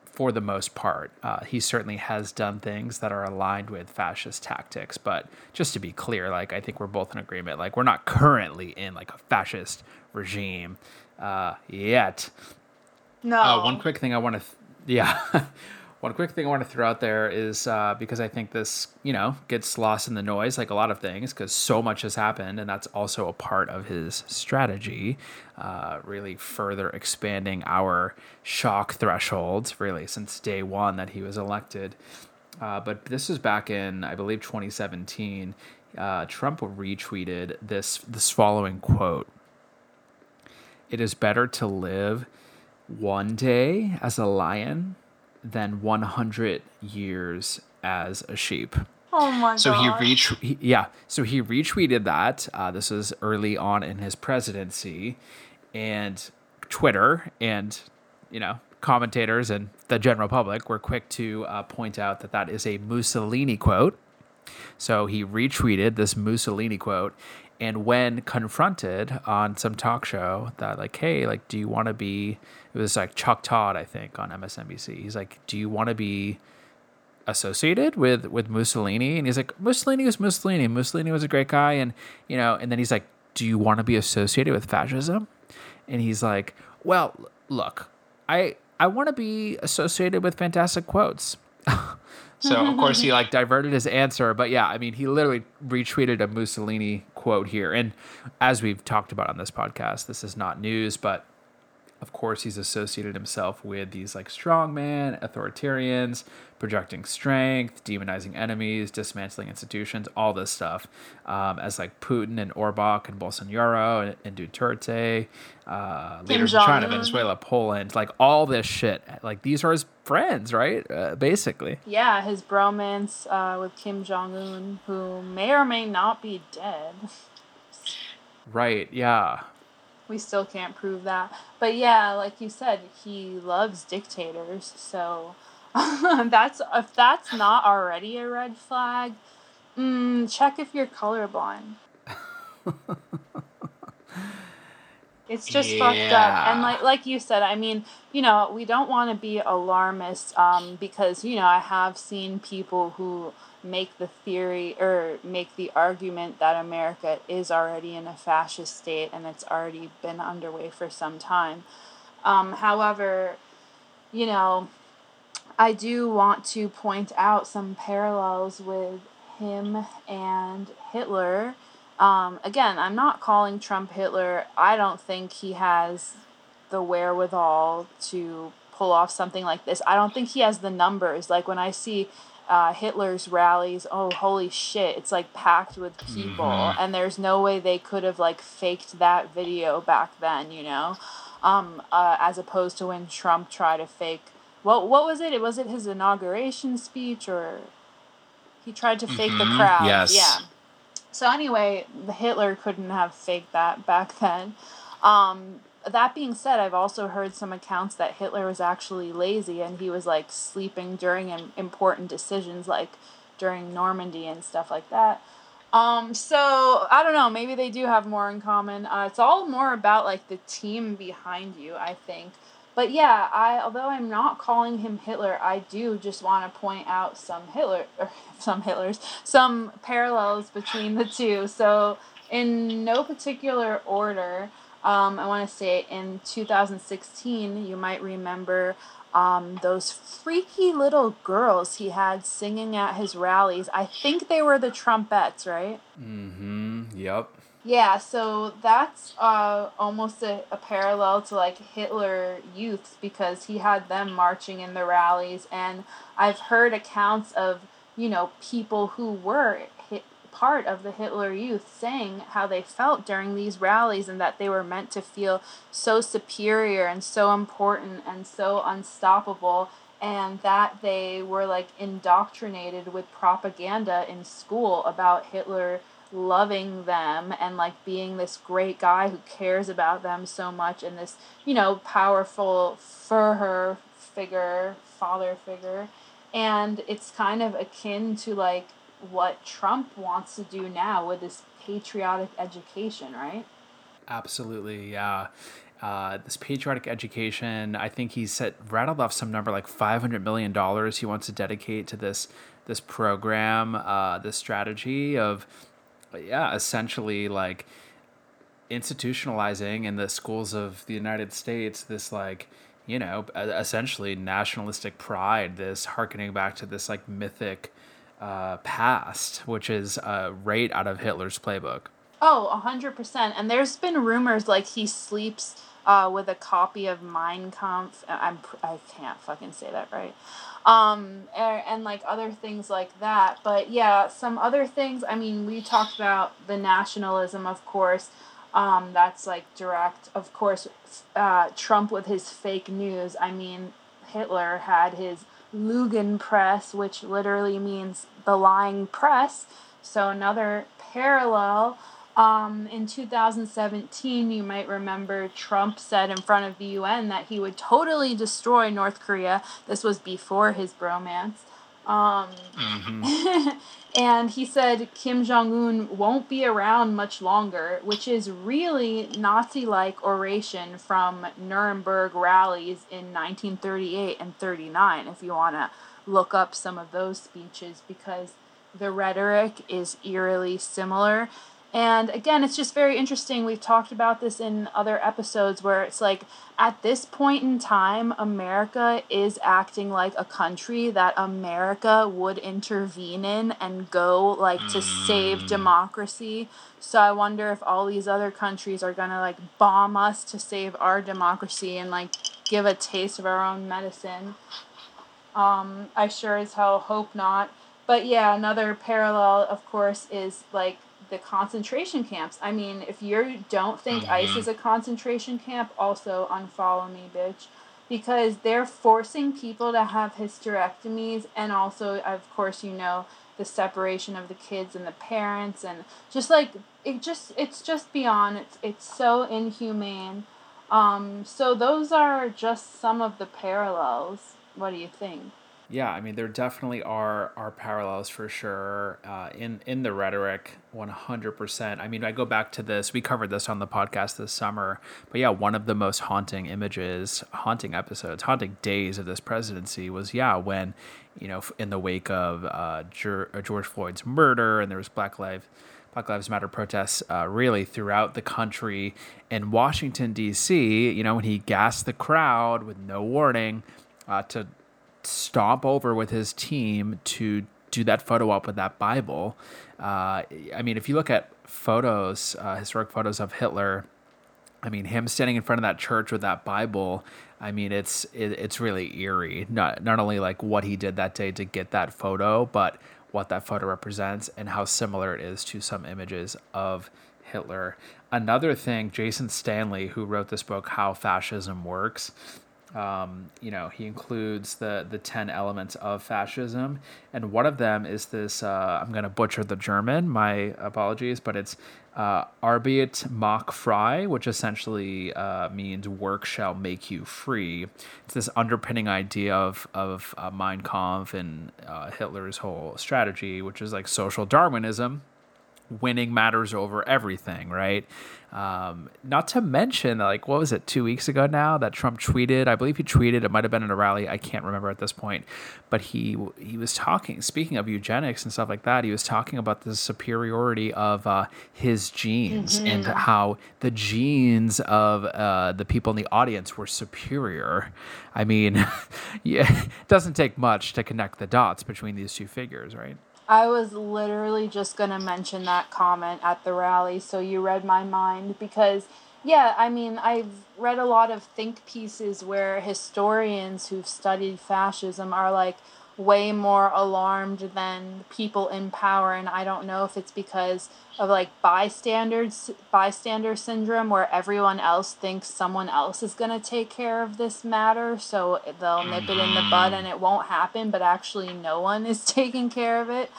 for the most part. Uh, he certainly has done things that are aligned with fascist tactics, but just to be clear, like I think we're both in agreement, like we're not currently in like a fascist regime uh, yet. No. Uh, one quick thing I want to, th- yeah. one quick thing I want to throw out there is uh, because I think this, you know, gets lost in the noise, like a lot of things, because so much has happened, and that's also a part of his strategy, uh, really further expanding our shock thresholds, really since day one that he was elected. Uh, but this was back in, I believe, 2017. Uh, Trump retweeted this this following quote: "It is better to live." one day as a lion than 100 years as a sheep. oh my So he god. reach he, yeah, so he retweeted that. Uh, this was early on in his presidency, and Twitter and you know commentators and the general public were quick to uh, point out that that is a Mussolini quote. So he retweeted this Mussolini quote, and when confronted on some talk show that like, hey, like, do you want to be? It was like Chuck Todd, I think, on MSNBC. He's like, do you want to be associated with with Mussolini? And he's like, Mussolini was Mussolini. Mussolini was a great guy, and you know. And then he's like, do you want to be associated with fascism? And he's like, well, look, I I want to be associated with fantastic quotes. so of course he like diverted his answer, but yeah, I mean he literally retweeted a Mussolini quote here, and as we've talked about on this podcast, this is not news, but of course he's associated himself with these like strongman authoritarians projecting strength demonizing enemies dismantling institutions all this stuff um, as like putin and orban and bolsonaro and, and duterte uh, leaders in china venezuela poland like all this shit like these are his friends right uh, basically Yeah, his bromance uh, with Kim Jong Un, who may or may not be dead. right yeah We still can't prove that. But yeah, like you said, he loves dictators. So that's if that's not already a red flag, mm, check if you're colorblind. It's just fucked up. And like like you said, I mean, you know, we don't want to be alarmist um, because, you know, I have seen people who make the theory or make the argument that America is already in a fascist state and it's already been underway for some time. Um, however, you know, I do want to point out some parallels with him and Hitler. Um, again, I'm not calling Trump Hitler. I don't think he has the wherewithal to pull off something like this. I don't think he has the numbers. Like when I see uh, Hitler's rallies, oh holy shit, it's like packed with people, and there's no way they could have like faked that video back then, you know. Um, uh, as opposed to when Trump tried to fake. What what was it? It was it his inauguration speech or he tried to fake the crowd. Yes. Yeah. So anyway, Hitler couldn't have faked that back then. Um, that being said, I've also heard some accounts that Hitler was actually lazy and he was like sleeping during important decisions, like during Normandy and stuff like that. Um, so I don't know. Maybe they do have more in common. Uh, it's all more about like the team behind you, I think. But yeah, I although I'm not calling him Hitler, I do just want to point out some Hitler or some Hitlers, some parallels between the two. So in no particular order, um, I want to say in 2016, you might remember um, those freaky little girls he had singing at his rallies. I think they were the trumpets, right? Mm-hmm. Yep. Yeah, so that's uh, almost a, a parallel to like Hitler Youths because he had them marching in the rallies, and I've heard accounts of you know people who were hit, part of the Hitler Youth saying how they felt during these rallies and that they were meant to feel so superior and so important and so unstoppable and that they were like indoctrinated with propaganda in school about Hitler loving them and like being this great guy who cares about them so much and this, you know, powerful for her figure, father figure. And it's kind of akin to like what Trump wants to do now with this patriotic education, right? Absolutely, yeah. Uh, this patriotic education, I think he said rattled off some number like five hundred million dollars he wants to dedicate to this this program, uh, this strategy of, yeah, essentially like institutionalizing in the schools of the United States this like you know essentially nationalistic pride, this harkening back to this like mythic uh, past, which is uh, right out of Hitler's playbook. Oh, 100%. And there's been rumors like he sleeps uh, with a copy of Mein Kampf. I'm, I can't fucking say that right. Um, and, and like other things like that. But yeah, some other things. I mean, we talked about the nationalism, of course. Um, that's like direct. Of course, uh, Trump with his fake news. I mean, Hitler had his Lügenpresse, which literally means the lying press. So another parallel. Um, in 2017, you might remember Trump said in front of the UN that he would totally destroy North Korea. This was before his bromance. Um, mm-hmm. and he said Kim Jong un won't be around much longer, which is really Nazi like oration from Nuremberg rallies in 1938 and 39, if you want to look up some of those speeches, because the rhetoric is eerily similar. And again, it's just very interesting. We've talked about this in other episodes where it's like at this point in time, America is acting like a country that America would intervene in and go like to save mm. democracy. So I wonder if all these other countries are going to like bomb us to save our democracy and like give a taste of our own medicine. Um, I sure as hell hope not. But yeah, another parallel, of course, is like the concentration camps. I mean, if you don't think mm-hmm. ICE is a concentration camp, also unfollow me, bitch. Because they're forcing people to have hysterectomies, and also, of course, you know, the separation of the kids and the parents, and just like it just it's just beyond. It's it's so inhumane. Um, so those are just some of the parallels. What do you think? Yeah, I mean there definitely are are parallels for sure uh, in in the rhetoric, one hundred percent. I mean, I go back to this. We covered this on the podcast this summer, but yeah, one of the most haunting images, haunting episodes, haunting days of this presidency was yeah when, you know, in the wake of uh, George Floyd's murder and there was Black Lives Black Lives Matter protests uh, really throughout the country. In Washington D.C., you know, when he gassed the crowd with no warning uh, to stomp over with his team to do that photo op with that Bible. Uh, I mean, if you look at photos, uh, historic photos of Hitler, I mean, him standing in front of that church with that Bible. I mean, it's it, it's really eerie. Not not only like what he did that day to get that photo, but what that photo represents and how similar it is to some images of Hitler. Another thing, Jason Stanley, who wrote this book, How Fascism Works, um, you know, he includes the the ten elements of fascism, and one of them is this. Uh, I'm going to butcher the German. My apologies, but it's uh, Arbeit macht frei, which essentially uh, means work shall make you free. It's this underpinning idea of of uh, Mein Kampf and uh, Hitler's whole strategy, which is like social Darwinism, winning matters over everything, right? Um, not to mention, like, what was it, two weeks ago now that Trump tweeted? I believe he tweeted. It might have been in a rally. I can't remember at this point, but he he was talking. Speaking of eugenics and stuff like that, he was talking about the superiority of uh, his genes mm-hmm. and how the genes of uh, the people in the audience were superior. I mean, yeah, it doesn't take much to connect the dots between these two figures, right? I was literally just going to mention that comment at the rally, so you read my mind because yeah, I mean, I've read a lot of think pieces where historians who've studied fascism are like, way more alarmed than people in power and I don't know if it's because of like bystanders bystander syndrome where everyone else thinks someone else is going to take care of this matter so they'll nip it in the bud and it won't happen but actually no one is taking care of it.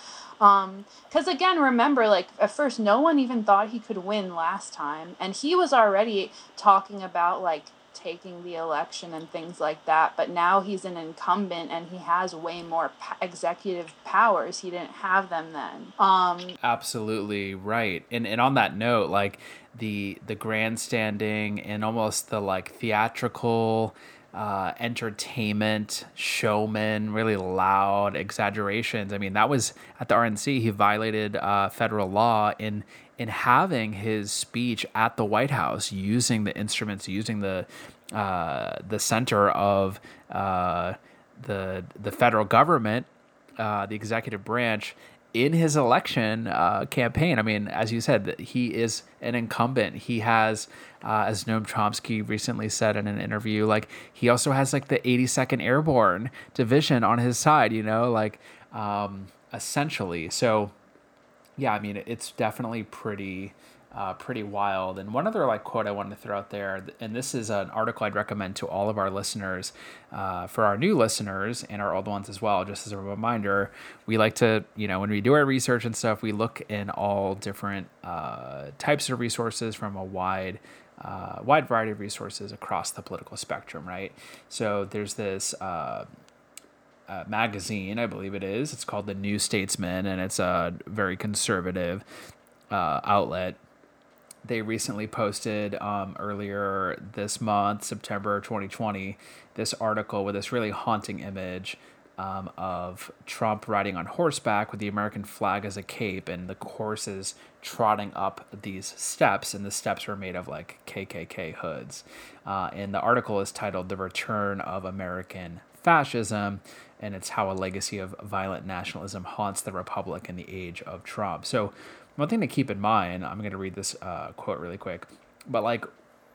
Um cuz again remember like at first no one even thought he could win last time and he was already talking about like taking the election and things like that. But now he's an incumbent and he has way more executive powers. He didn't have them then. Um, Absolutely right. And and on that note, like the the grandstanding and almost the like theatrical. Uh, entertainment, showman, really loud exaggerations. I mean, that was at the RNC. He violated uh, federal law in in having his speech at the White House, using the instruments, using the uh, the center of uh, the the federal government, uh, the executive branch, in his election uh, campaign. I mean, as you said, he is an incumbent. He has, uh, as Noam Chomsky recently said in an interview, like he also has like the 82nd Airborne Division on his side. You know, like um, essentially. So, yeah, I mean, it's definitely pretty uh, pretty wild. And one other like quote I wanted to throw out there, and this is an article I'd recommend to all of our listeners, uh, for our new listeners and our old ones as well. Just as a reminder, we like to, you know, when we do our research and stuff, we look in all different uh, types of resources from a wide. Uh, wide variety of resources across the political spectrum, right? So there's this uh, magazine, I believe it is. It's called the New Statesman, and it's a very conservative uh, outlet they recently posted um, earlier this month, September 2020, this article with this really haunting image um, of Trump riding on horseback with the American flag as a cape, and the horses trotting up these steps, and the steps were made of like KKK hoods. Uh, and the article is titled "The Return of American Fascism." And it's how a legacy of violent nationalism haunts the republic in the age of Trump. So, one thing to keep in mind, I'm going to read this uh, quote really quick, but like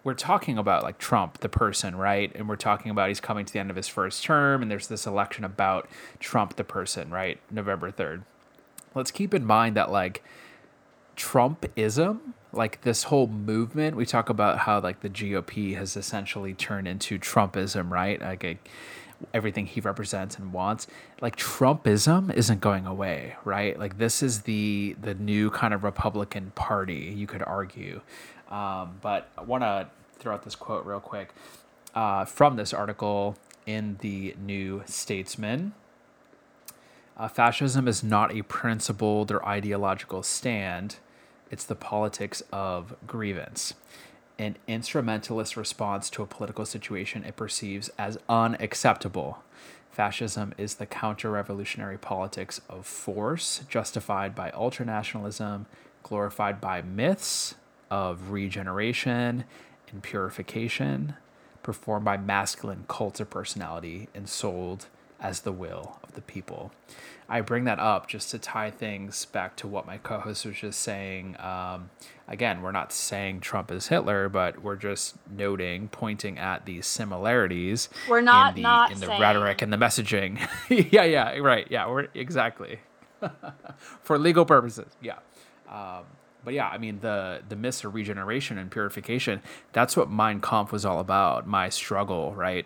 we're talking about like Trump, the person, right? And we're talking about he's coming to the end of his first term, and there's this election about Trump, the person, right? November 3rd. Let's keep in mind that like Trumpism, like this whole movement, we talk about how like the GOP has essentially turned into Trumpism, right? Like a, everything he represents and wants. Like trumpism isn't going away right? Like this is the the new kind of republican party you could argue. Um, but i want to throw out this quote real quick uh, from this article in the new statesman. Uh, fascism is not a principled or ideological stand. It's the politics of grievance an instrumentalist response to a political situation it perceives as unacceptable. Fascism is the counter revolutionary politics of force, justified by ultranationalism, glorified by myths of regeneration and purification, performed by masculine cults of personality, and sold as the will of the people. I bring that up just to tie things back to what my co host was just saying. Um, again, we're not saying Trump is Hitler, but we're just noting, pointing at these similarities. We're not in the, not in the saying... rhetoric and the messaging. yeah, yeah, right. Yeah, we're exactly for legal purposes. Yeah. Um, but yeah, I mean the the myths of regeneration and purification. That's what Mein Kampf was all about. My struggle, right?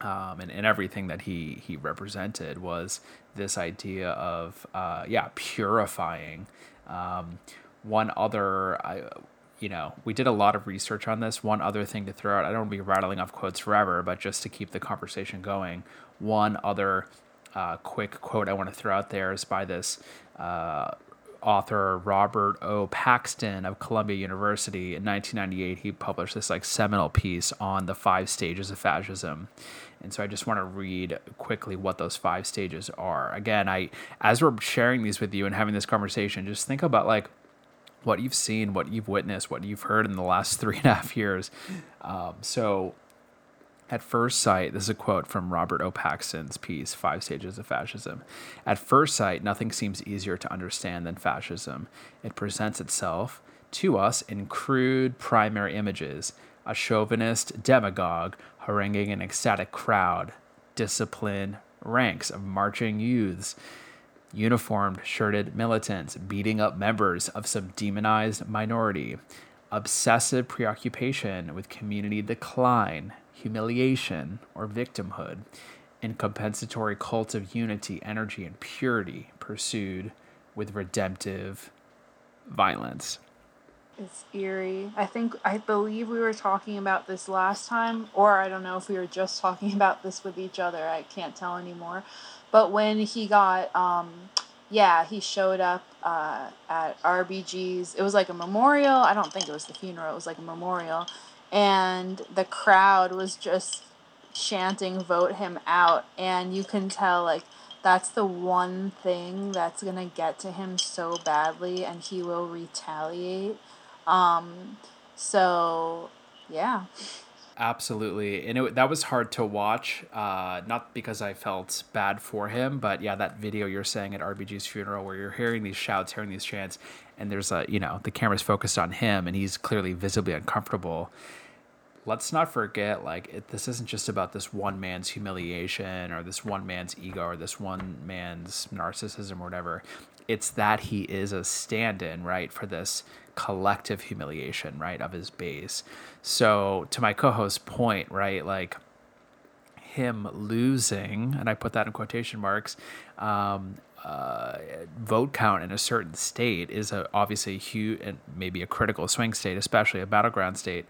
um, and, and everything that he he represented was this idea of uh, yeah purifying. Um, one other, I, you know, we did a lot of research on this. One other thing to throw out, I don't want to be rattling off quotes forever, but just to keep the conversation going, one other uh, quick quote I want to throw out there is by this uh, author Robert O. Paxton of Columbia University in 1998, he published this like seminal piece on the five stages of fascism. And so I just want to read quickly what those five stages are. Again, I as we're sharing these with you and having this conversation, just think about like what you've seen, what you've witnessed, what you've heard in the last three and a half years. Um, so at first sight, this is a quote from Robert O. Piece, Five Stages of Fascism. At first sight, nothing seems easier to understand than fascism. It presents itself to us in crude primary images a chauvinist demagogue haranguing an ecstatic crowd, discipline, ranks of marching youths, uniformed, shirted militants beating up members of some demonized minority, obsessive preoccupation with community decline humiliation, or victimhood, and compensatory cult of unity, energy, and purity pursued with redemptive violence. It's eerie. I think, I believe we were talking about this last time, or I don't know if we were just talking about this with each other. I can't tell anymore. But when he got, um, yeah, he showed up uh, at RBG's. It was like a memorial. I don't think it was the funeral. It was like a memorial and the crowd was just chanting vote him out and you can tell like that's the one thing that's to get to him so badly and he will retaliate um so yeah absolutely and it, that was hard to watch uh, not because i felt bad for him but yeah that video you're saying at rbg's funeral where you're hearing these shouts hearing these chants and there's a you know the camera's focused on him and he's clearly visibly uncomfortable. Let's not forget like it, this isn't just about this one man's humiliation or this one man's ego or this one man's narcissism or whatever it's that he is a stand-in right for this collective humiliation right of his base. So to my co-host's point right like him losing and i put that in quotation marks um, uh, vote count in a certain state is a, obviously a huge and maybe a critical swing state, especially a battleground state,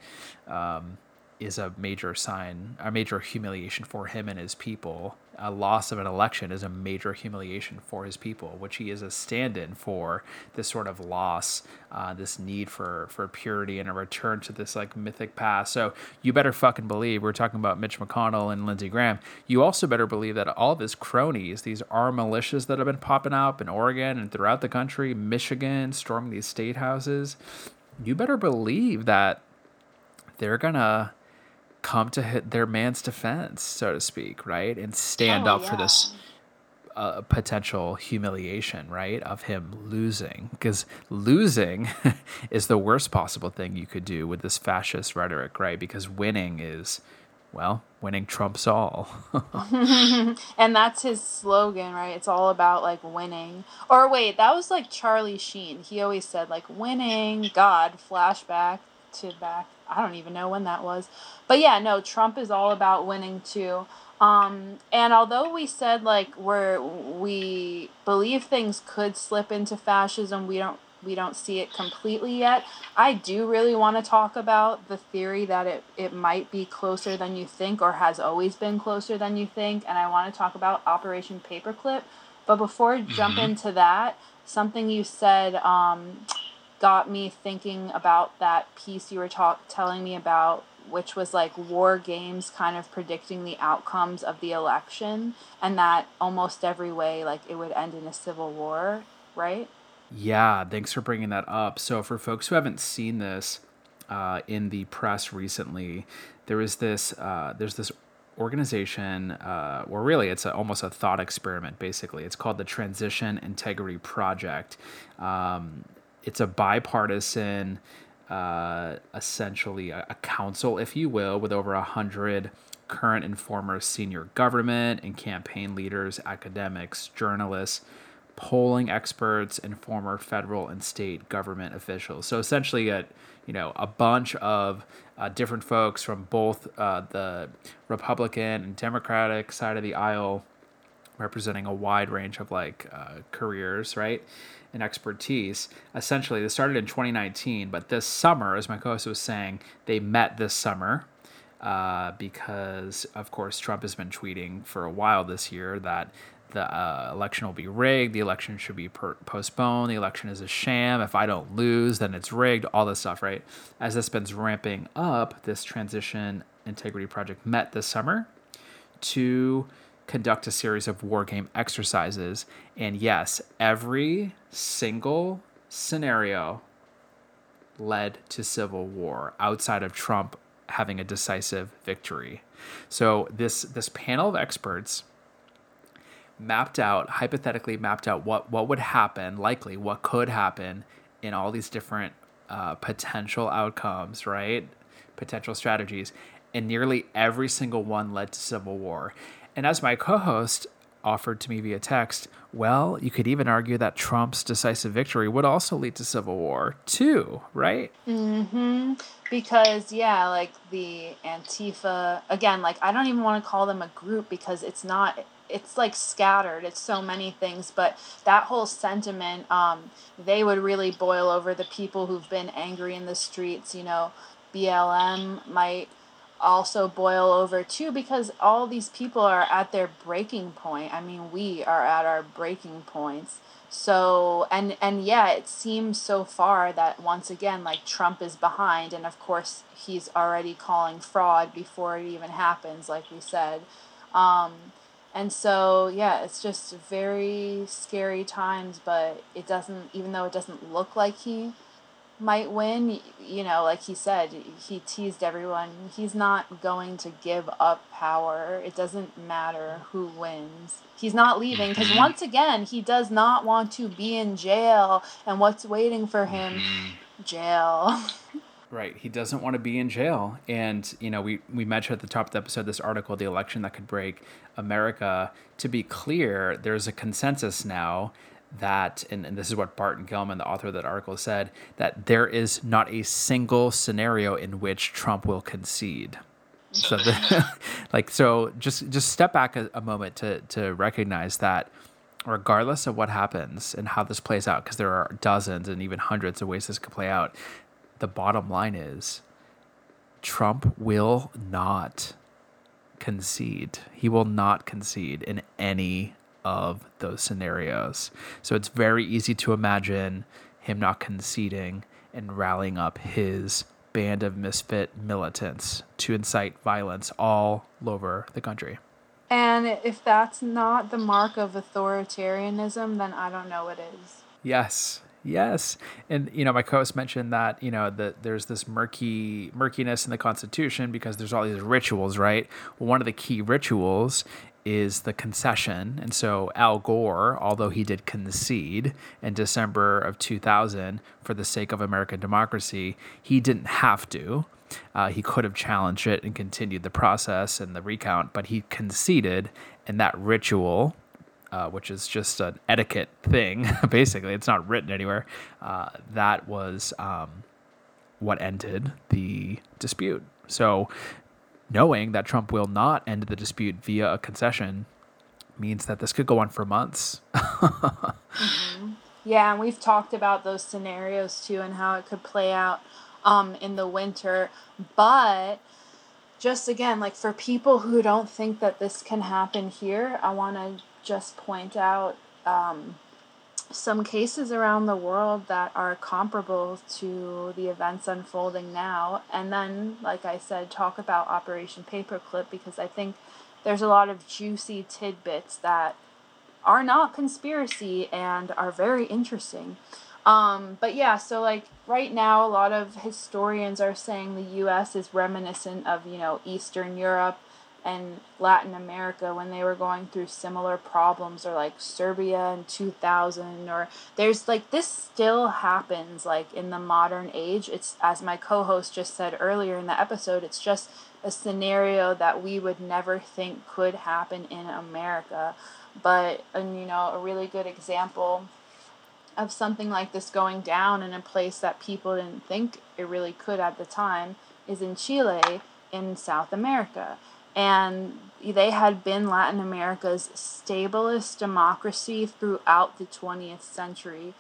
um, is a major sign, a major humiliation for him and his people. A loss of an election is a major humiliation for his people, which he is a stand-in for this sort of loss, uh, this need for for purity and a return to this like mythic past. So you better fucking believe we're talking about Mitch McConnell and Lindsey Graham. You also better believe that all of his cronies, these are militias that have been popping up in Oregon and throughout the country, Michigan, storming these state houses. You better believe that they're gonna come to hit their man's defense, so to speak, right? And stand oh, up yeah. for this uh, potential humiliation, right? Of him losing. Because losing is the worst possible thing you could do with this fascist rhetoric, right? Because winning is, well, winning trumps all. and that's his slogan, right? It's all about like winning. Or wait, that was like Charlie Sheen. He always said like winning, God, flashback to back I don't even know when that was. But yeah, no, Trump is all about winning too. Um, and although we said like we're we believe things could slip into fascism, we don't we don't see it completely yet. I do really want to talk about the theory that it, it might be closer than you think or has always been closer than you think, and I want to talk about Operation Paperclip. But before I jump mm-hmm. into that, something you said um, got me thinking about that piece you were talk- telling me about which was like war games kind of predicting the outcomes of the election and that almost every way like it would end in a civil war right? Yeah thanks for bringing that up. So for folks who haven't seen this uh, in the press recently there is this uh, there's this organization uh, or really it's a, almost a thought experiment basically. It's called the transition integrity project. Um, it's a bipartisan, uh, essentially a, a, council, if you will, with over a hundred current and former senior government and campaign leaders, academics, journalists, polling experts, and former federal and state government officials. So essentially, a you know a bunch of uh, different folks from both uh, the Republican and Democratic side of the aisle, representing a wide range of like uh, careers, right? And expertise. Essentially, this started in 2019, but this summer, as my co-host was saying, they met this summer uh, because, of course, Trump has been tweeting for a while this year that the uh, election will be rigged. The election should be per- postponed. The election is a sham. If I don't lose, then it's rigged. All this stuff, right? As this has been ramping up, this transition integrity project met this summer to conduct a series of war game exercises. And yes, every single scenario led to civil war outside of Trump having a decisive victory. So this this panel of experts mapped out hypothetically mapped out what what would happen likely what could happen in all these different uh, potential outcomes right potential strategies and nearly every single one led to civil war and as my co-host offered to me via text well you could even argue that trump's decisive victory would also lead to civil war too right? Mm-hmm. Because yeah like the antifa again like i don't even want to call them a group because it's not it's like scattered it's so many things but that whole sentiment um, they would really boil over the people who've been angry in the streets you know blm might also boil over too because all these people are at their breaking point. I mean we are at our breaking points. So and and yeah it seems so far that once again like trump is behind and of course he's already calling fraud before it even happens like we said. Um, and so, yeah, it's just very scary times, but it doesn't, even though it doesn't look like he might win, you know, like he said, he teased everyone. He's not going to give up power. It doesn't matter who wins. He's not leaving because mm-hmm. once again, he does not want to be in jail. And what's waiting for him? Mm-hmm. Jail. Right. He doesn't want to be in jail. And, you know, we, we mentioned at the top of the episode this article, The Election That Could Break America. To be clear, there's a consensus now that, and, and this is what Barton Gellman, the author of that article, said, that there is not a single scenario in which Trump will concede. So, the, like, so just just step back a, a moment to to recognize that regardless of what happens and how this plays out, because there are dozens and even hundreds of ways this could play out, the bottom line is Trump will not concede. He will not concede in any of those scenarios. So it's very easy to imagine him not conceding and rallying up his band of misfit militants to incite violence all over the country. And if that's not the mark of authoritarianism, then I don't know what is. Yes, Yes, and you know my co-host mentioned that you know that there's this murky murkiness in the Constitution because there's all these rituals, right? Well, one of the key rituals is the concession, and so Al Gore, although he did concede in December of 2000 for the sake of American democracy, he didn't have to. Uh, he could have challenged it and continued the process and the recount, but he conceded, and that ritual uh, which is just an etiquette thing, basically. It's not written anywhere. Uh, that was um, what ended the dispute. So, knowing that Trump will not end the dispute via a concession means that this could go on for months. mm-hmm. Yeah, and we've talked about those scenarios too and how it could play out um, in the winter. But just again, like for people who don't think that this can happen here, I want to just point out um, some cases around the world that are comparable to the events unfolding now. And then, like I said, talk about Operation Paperclip because I think there's a lot of juicy tidbits that are not conspiracy and are very interesting. Um, but yeah, so like right now, a lot of historians are saying the U.S. is reminiscent of you know Eastern Europe and Latin America when they were going through similar problems or like Serbia in 2000 or there's like this still happens like in the modern age. It's as my co-host just said earlier in the episode it's just a scenario that we would never think could happen in America. But and you know a really good example of something like this going down in a place that people didn't think it really could at the time is in Chile in South America and they had been Latin America's stablest democracy throughout the 20th century.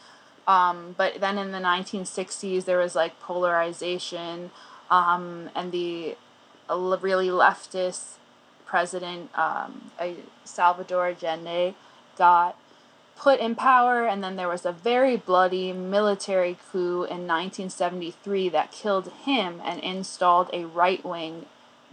Um, but then in the 1960s, there was like polarization, um, and the really leftist president, um, Salvador Allende, got put in power, and then there was a very bloody military coup in 1973 that killed him and installed a right wing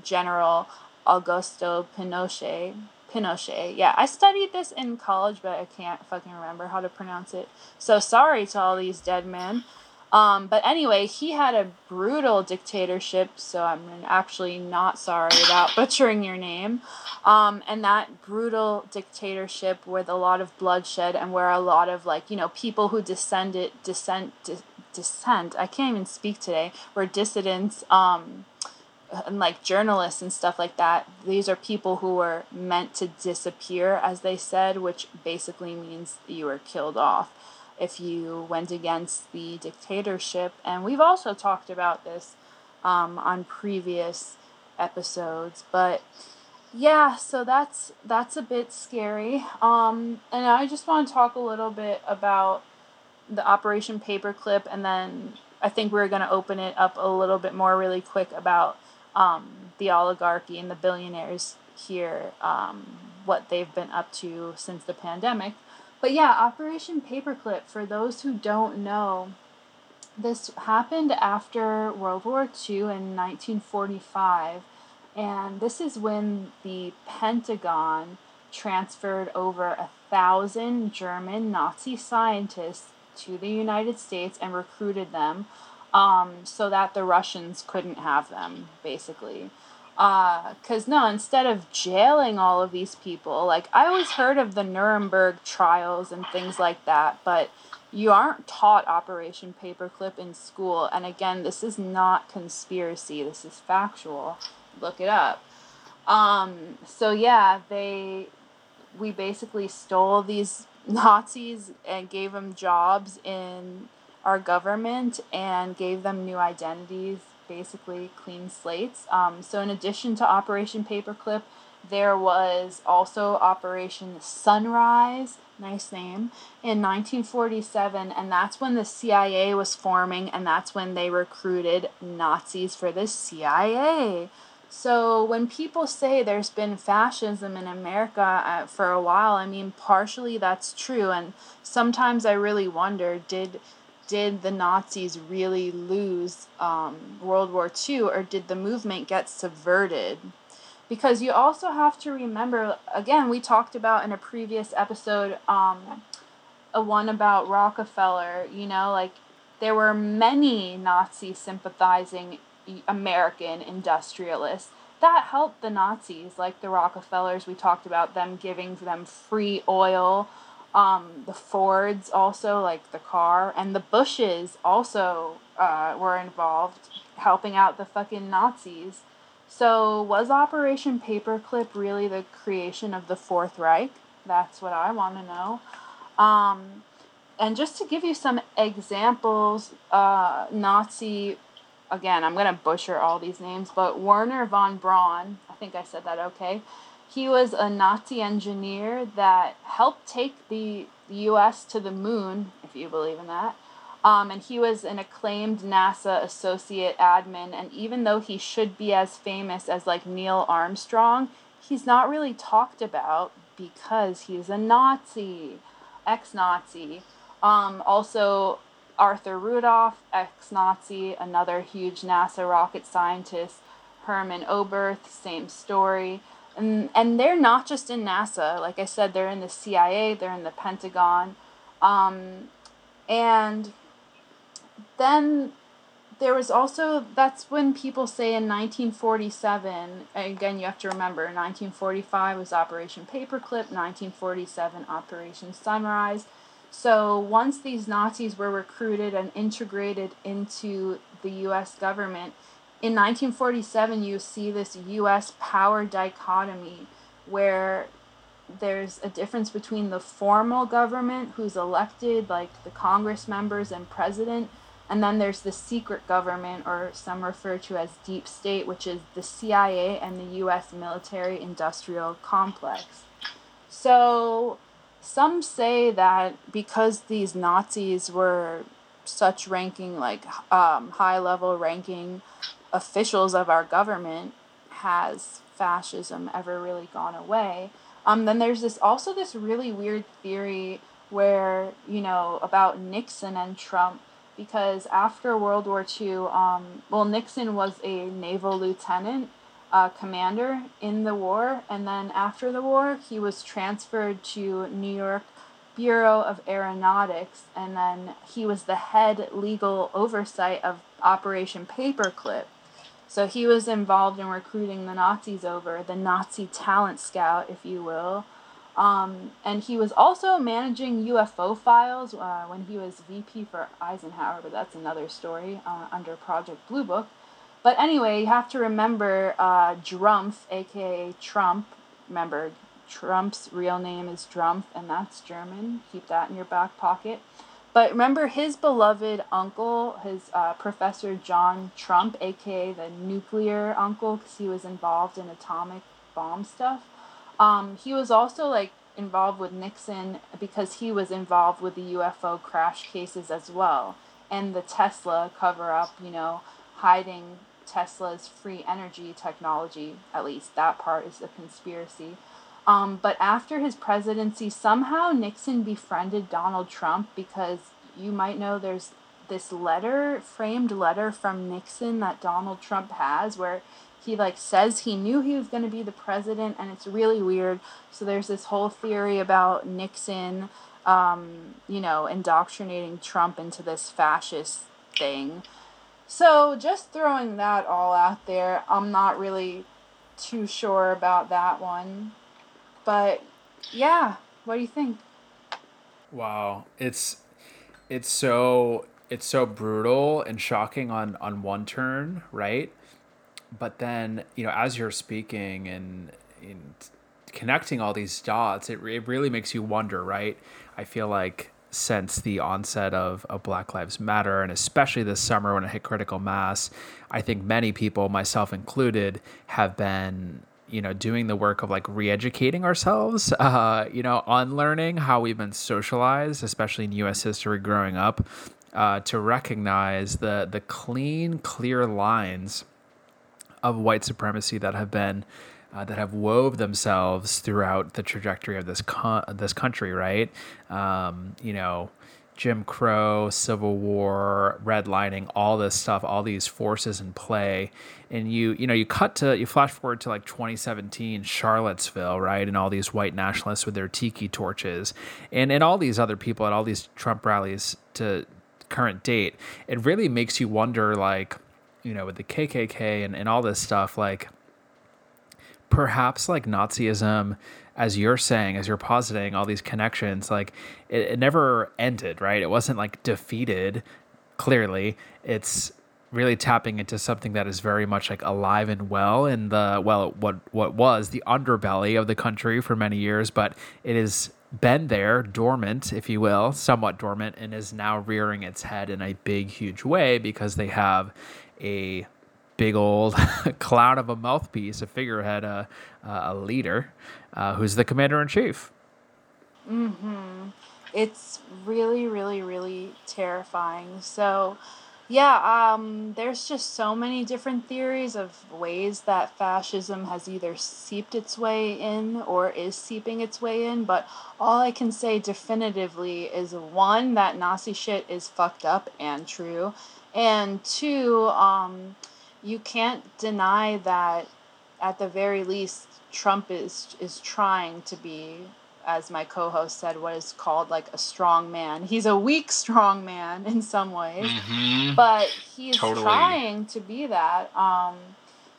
general, Augusto Pinochet. Pinochet. Yeah, I studied this in college, but I can't fucking remember how to pronounce it. So sorry to all these dead men. Um, but anyway, he had a brutal dictatorship, so I'm actually not sorry about butchering your name. Um, and that brutal dictatorship with a lot of bloodshed and where a lot of like you know people who descended descent dis, dissent I can't even speak today were dissidents um, and like journalists and stuff like that. These are people who were meant to disappear, as they said, which basically means you were killed off if you went against the dictatorship. And we've also talked about this um, on previous episodes, but yeah, so that's that's a bit scary. Um, and I just want to talk a little bit about the Operation Paperclip, and then I think we're going to open it up a little bit more really quick about um, the oligarchy and the billionaires here, um, what they've been up to since the pandemic. But yeah, Operation Paperclip, for those who don't know, this happened after World War II in 1945, and this is when the Pentagon transferred over a thousand German Nazi scientists to the United States and recruited them um, so that the Russians couldn't have them, basically. Because, uh, no, instead of jailing all of these people, like, I always heard of the Nuremberg trials and things like that, but you aren't taught Operation Paperclip in school. And again, this is not conspiracy, this is factual. Look it up. Um, so, yeah, they. We basically stole these Nazis and gave them jobs in our government and gave them new identities, basically clean slates. Um, so, in addition to Operation Paperclip, there was also Operation Sunrise, nice name, in 1947, and that's when the CIA was forming, and that's when they recruited Nazis for the CIA. So when people say there's been fascism in America uh, for a while, I mean, partially that's true, and sometimes I really wonder did did the Nazis really lose um, World War II or did the movement get subverted? Because you also have to remember, again, we talked about in a previous episode, um, a one about Rockefeller, you know, like there were many Nazi sympathizing American industrialists. That helped the Nazis, like the Rockefellers, we talked about them giving them free oil um, the Fords also, like the car, and the Bushes also uh, were involved helping out the fucking Nazis. So, was Operation Paperclip really the creation of the Fourth Reich? That's what I want to know. Um, and just to give you some examples, uh, Nazi, again, I'm going to butcher all these names, but Wernher von Braun, I think I said that okay. He was a Nazi engineer that helped take the U.S. to the moon, if you believe in that. Um, and he was an acclaimed NASA associate admin. And even though he should be as famous as like Neil Armstrong, he's not really talked about because he's a Nazi, ex Nazi. Um, also, Arthur Rudolph, ex Nazi, another huge NASA rocket scientist. Hermann Oberth, same story and and they're not just in NASA. Like I said, they're in the CIA, they're in the Pentagon, um, and then there was also that's when people say in 1947 again you have to remember 1945 was operation paperclip 1947 operation sunrise so once these nazis were recruited and integrated into the us government in 1947, you see this U.S. power dichotomy where there's a difference between the formal government, who's elected, like the Congress members and president, and then there's the secret government, or some refer to as deep state, which is the CIA and the U.S. military industrial complex. So, some say that because these Nazis were such ranking, like um, high level ranking officials of our government has fascism ever really gone away. Um, then there's this also this really weird theory where you know about Nixon and Trump because after World War II, um, well Nixon was a naval lieutenant uh, commander in the war, and then after the war he was transferred to New York Bureau of Aeronautics, and then he was the head legal oversight of Operation Paperclip. So he was involved in recruiting the Nazis over, the Nazi talent scout, if you will. Um, and he was also managing UFO files uh, when he was VP for Eisenhower, but that's another story uh, under Project Blue Book. But anyway, you have to remember uh, Drumpf, aka Trump. Remember, Trump's real name is Drumpf, and that's German. Keep that in your back pocket. But remember his beloved uncle, his uh, Professor John Trump, aka the nuclear uncle, because he was involved in atomic bomb stuff. Um, he was also like involved with Nixon because he was involved with the UFO crash cases as well, and the Tesla cover up. You know, hiding Tesla's free energy technology. At least that part is a conspiracy. Um, but after his presidency, somehow Nixon befriended Donald Trump because you might know there's this letter, framed letter from Nixon that Donald Trump has where he like says he knew he was going to be the president and it's really weird. So there's this whole theory about Nixon um, you know, indoctrinating Trump into this fascist thing. So just throwing that all out there, I'm not really too sure about that one. But yeah, what do you think? Wow, it's it's so it's so brutal and shocking on on one turn, right? But then you know, as you're speaking and in connecting all these dots, it it really makes you wonder, right? I feel like since the onset of, of Black Lives Matter, and especially this summer when it hit critical mass, I think many people, myself included, have been you know doing the work of like re-educating ourselves uh, you know unlearning how we've been socialized especially in us history growing up uh, to recognize the the clean clear lines of white supremacy that have been uh, that have wove themselves throughout the trajectory of this con- this country right? Um, you know Jim Crow, Civil War, redlining, all this stuff, all these forces in play. And you, you know, you cut to, you flash forward to like 2017, Charlottesville, right? And all these white nationalists with their tiki torches and, and all these other people at all these Trump rallies to current date. It really makes you wonder, like, you know, with the KKK and, and all this stuff, like, perhaps like Nazism as you're saying, as you're positing all these connections, like it, it never ended, right? It wasn't like defeated. Clearly, it's really tapping into something that is very much like alive and well in the well what what was the underbelly of the country for many years but it has been there dormant if you will somewhat dormant and is now rearing its head in a big huge way because they have a big old clown of a mouthpiece, a figurehead, a, a leader, uh, who's the commander in chief. Mm-hmm. It's really, really, really terrifying. So, yeah, um, there's just so many different theories of ways that fascism has either seeped its way in or is seeping its way in. But all I can say definitively is one, that Nazi shit is fucked up and true. And two, um, you can't deny that at the very least Trump is is trying to be as my co-host said what is called like a strong man. He's a weak strong man in some ways. Mm-hmm. But he's totally. trying to be that um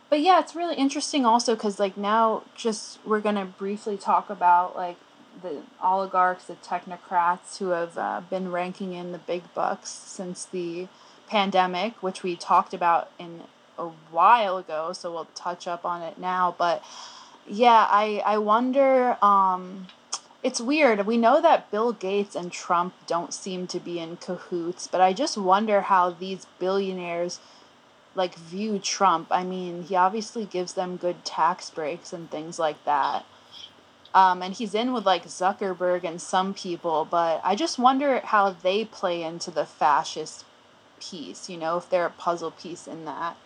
but yeah, it's really interesting also cuz like now just we're going to briefly talk about like the oligarchs, the technocrats who have uh, been ranking in the big bucks since the pandemic, which we talked about in a while ago, so we'll touch up on it now. But yeah, I I wonder. Um, it's weird. We know that Bill Gates and Trump don't seem to be in cahoots, but I just wonder how these billionaires like view Trump. I mean, he obviously gives them good tax breaks and things like that. Um, and he's in with like Zuckerberg and some people, but I just wonder how they play into the fascist piece, you know, if they're a puzzle piece in that.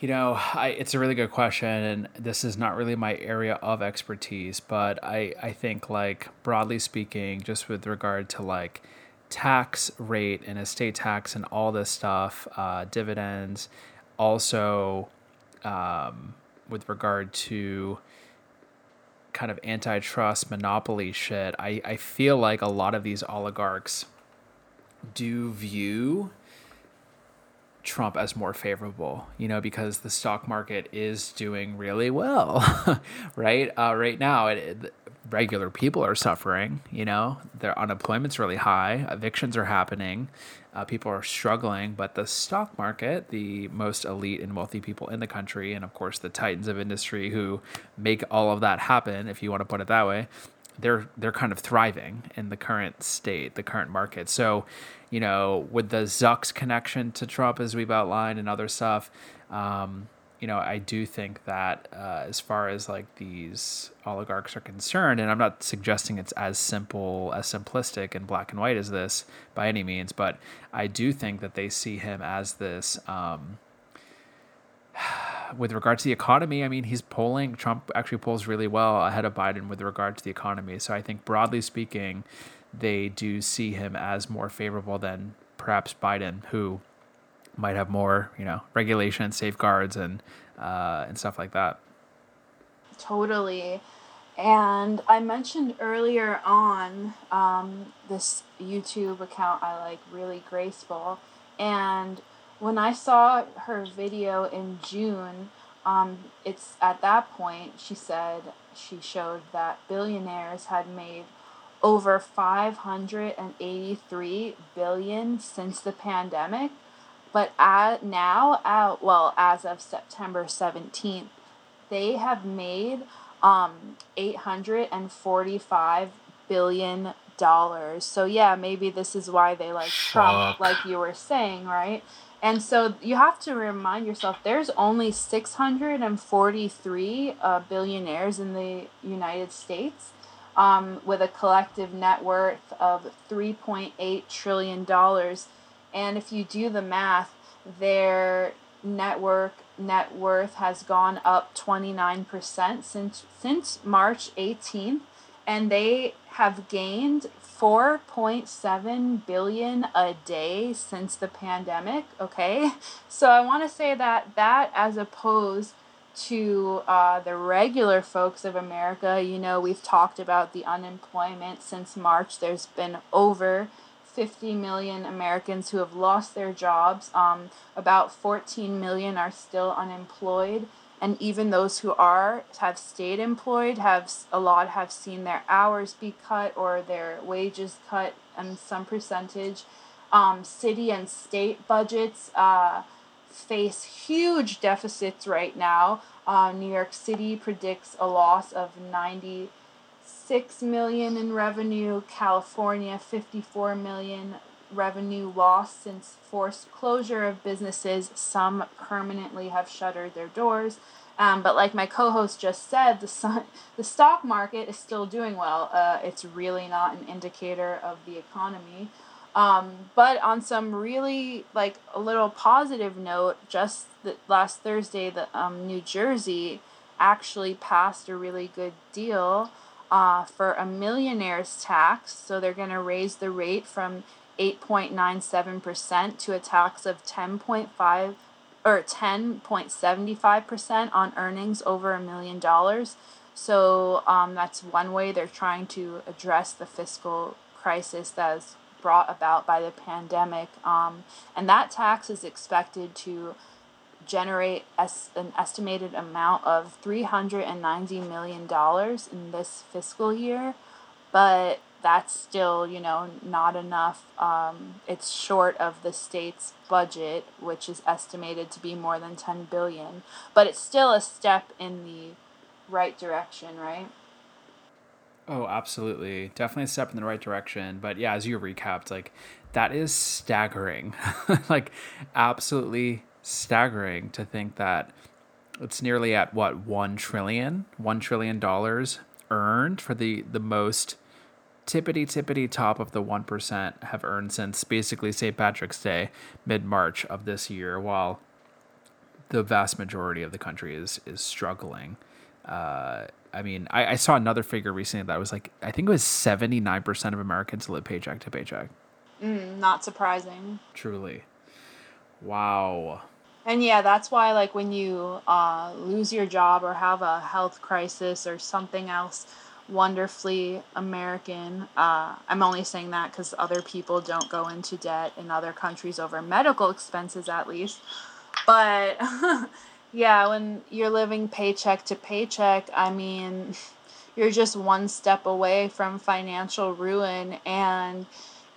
You know, I, it's a really good question, and this is not really my area of expertise, but I, I think, like, broadly speaking, just with regard to like tax rate and estate tax and all this stuff, uh, dividends, also um, with regard to kind of antitrust monopoly shit, I, I feel like a lot of these oligarchs do view Trump as more favorable, you know, because the stock market is doing really well, right? Uh, right now, it, it, regular people are suffering, you know, their unemployment's really high, evictions are happening, uh, people are struggling, but the stock market, the most elite and wealthy people in the country, and of course the titans of industry who make all of that happen, if you want to put it that way, they're they're kind of thriving in the current state, the current market. So, you know, with the Zucks connection to Trump, as we've outlined, and other stuff, um, you know, I do think that uh, as far as like these oligarchs are concerned, and I'm not suggesting it's as simple, as simplistic and black and white as this by any means, but I do think that they see him as this. Um, with regard to the economy, I mean, he's polling, Trump actually polls really well ahead of Biden with regard to the economy. So I think broadly speaking, they do see him as more favorable than perhaps Biden, who might have more, you know, regulation, safeguards, and uh, and stuff like that. Totally. And I mentioned earlier on um, this YouTube account I like, really graceful. And when I saw her video in June, um, it's at that point she said she showed that billionaires had made over 583 billion since the pandemic but at now, at, well, as of September 17th, they have made um, 845 billion dollars. So yeah, maybe this is why they like Fuck. Trump, like you were saying, right? And so you have to remind yourself there's only 643 uh, billionaires in the United States um, with a collective net worth of $3.8 trillion. And if you do the math, their network net worth has gone up 29% since since March 18th and they have gained 4.7 billion a day since the pandemic okay so i want to say that that as opposed to uh, the regular folks of america you know we've talked about the unemployment since march there's been over 50 million Americans who have lost their jobs. Um, about 14 million are still unemployed. And even those who are have stayed employed have a lot have seen their hours be cut or their wages cut and some percentage. Um, city and state budgets uh, face huge deficits right now. Uh, New York City predicts a loss of 90 six million in revenue. California, fifty-four million revenue loss since forced closure of businesses. Some permanently have shuttered their doors. Um, but like my co-host just said, the sun, the stock market is still doing well. Uh, it's really not an indicator of the economy. Um, but on some really like a little positive note, just the, last Thursday, the um, New Jersey actually passed a really good deal uh, for a millionaire's tax. So they're going to raise the rate from 8.97% to a tax of 10.5 or 10.75% on earnings over a million dollars. So um, that's one way they're trying to address the fiscal crisis that's brought about by the pandemic. Um, and that tax is expected to generate as an estimated amount of $390 million in this fiscal year, but that's still, you know, not enough. Um, it's short of the state's budget, which is estimated to be more than 10 billion, but it's still a step in the right direction, right? Oh, absolutely. Definitely a step in the right direction. But yeah, as you recapped, like that is staggering. like absolutely staggering to think that it's nearly at what one trillion, one trillion dollars earned for the the most tippity tippity top of the one percent have earned since basically St. Patrick's Day, mid March of this year. While the vast majority of the country is is struggling. Uh, I mean, I, I saw another figure recently that was like I think it was seventy nine percent of Americans live paycheck to paycheck. Mm, not surprising. Truly, wow. And yeah, that's why like when you uh, lose your job or have a health crisis or something else wonderfully American. Uh, I'm only saying that because other people don't go into debt in other countries over medical expenses, at least. But yeah, when you're living paycheck to paycheck, I mean, you're just one step away from financial ruin and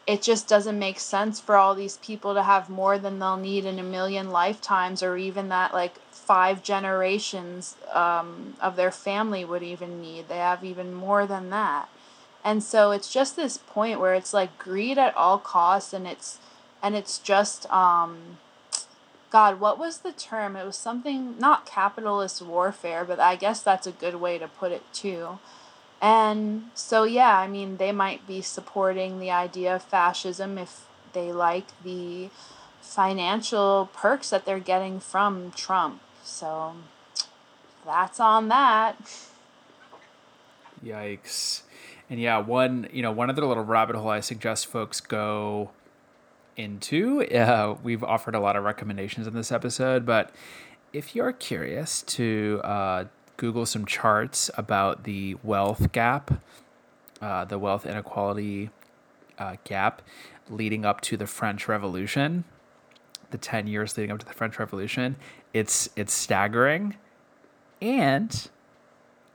it just doesn't make sense for all these people to have more than they'll need in a million lifetimes or even that like five generations um, of their family would even need. They have even more than that. And so it's just this point where it's like greed at all costs and it's and it's just um god what was the term? It was something not capitalist warfare but i guess that's a good way to put it too. And so, yeah, I mean, they might be supporting the idea of fascism if they like the financial perks that they're getting from Trump. So that's on that. Yikes. And yeah, one, you know, one other little rabbit hole I suggest folks go into. Uh, we've offered a lot of recommendations in this episode, but if you're curious to uh, Google some charts about the wealth gap, uh, the wealth inequality uh, gap leading up to the French Revolution, the 10 years leading up to the French Revolution. It's, it's staggering and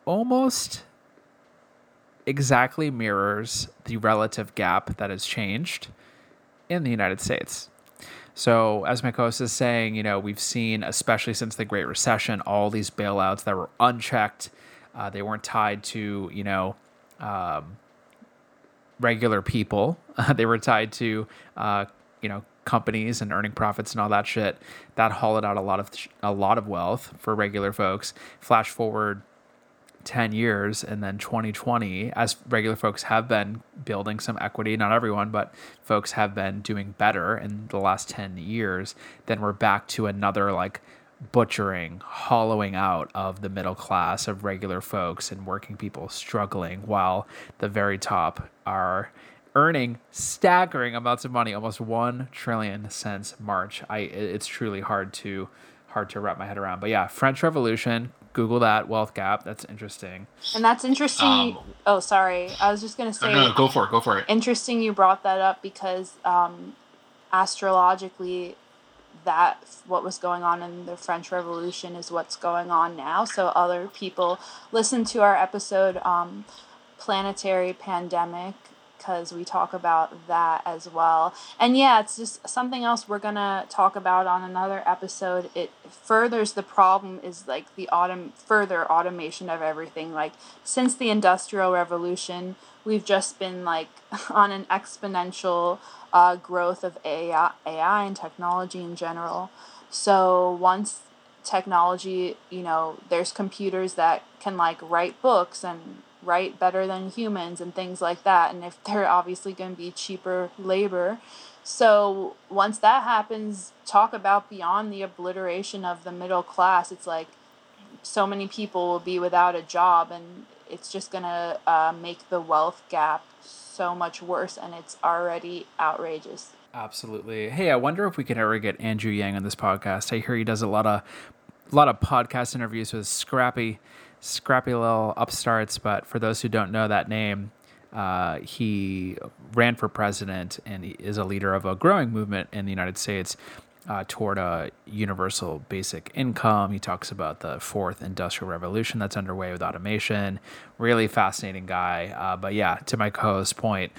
almost exactly mirrors the relative gap that has changed in the United States. So, as co-host is saying, you know, we've seen, especially since the Great Recession, all these bailouts that were unchecked. Uh, they weren't tied to, you know, um, regular people. they were tied to, uh, you know, companies and earning profits and all that shit. That hollowed out a lot of a lot of wealth for regular folks. Flash forward 10 years and then 2020 as regular folks have been building some equity not everyone but folks have been doing better in the last 10 years then we're back to another like butchering hollowing out of the middle class of regular folks and working people struggling while the very top are earning staggering amounts of money almost 1 trillion since march i it's truly hard to hard to wrap my head around but yeah french revolution Google that wealth gap. That's interesting. And that's interesting. Um, oh, sorry. I was just gonna say. No, no, go for it. Go for it. Interesting, you brought that up because um, astrologically, that what was going on in the French Revolution is what's going on now. So other people listen to our episode, um, "Planetary Pandemic," because we talk about that as well. And yeah, it's just something else we're gonna talk about on another episode. It furthers the problem is like the autom- further automation of everything. Like since the Industrial Revolution, we've just been like on an exponential uh, growth of AI, AI and technology in general. So once technology, you know, there's computers that can like write books and write better than humans and things like that. And if they're obviously going to be cheaper labor. So once that happens, talk about beyond the obliteration of the middle class. It's like so many people will be without a job, and it's just going to uh, make the wealth gap so much worse, and it's already outrageous. Absolutely. Hey, I wonder if we could ever get Andrew Yang on this podcast. I hear he does a lot of a lot of podcast interviews with scrappy scrappy little upstarts. But for those who don't know that name, uh, he ran for president and he is a leader of a growing movement in the United States uh, toward a universal basic income. He talks about the fourth industrial revolution that's underway with automation. Really fascinating guy. Uh, but yeah, to my co-host's point,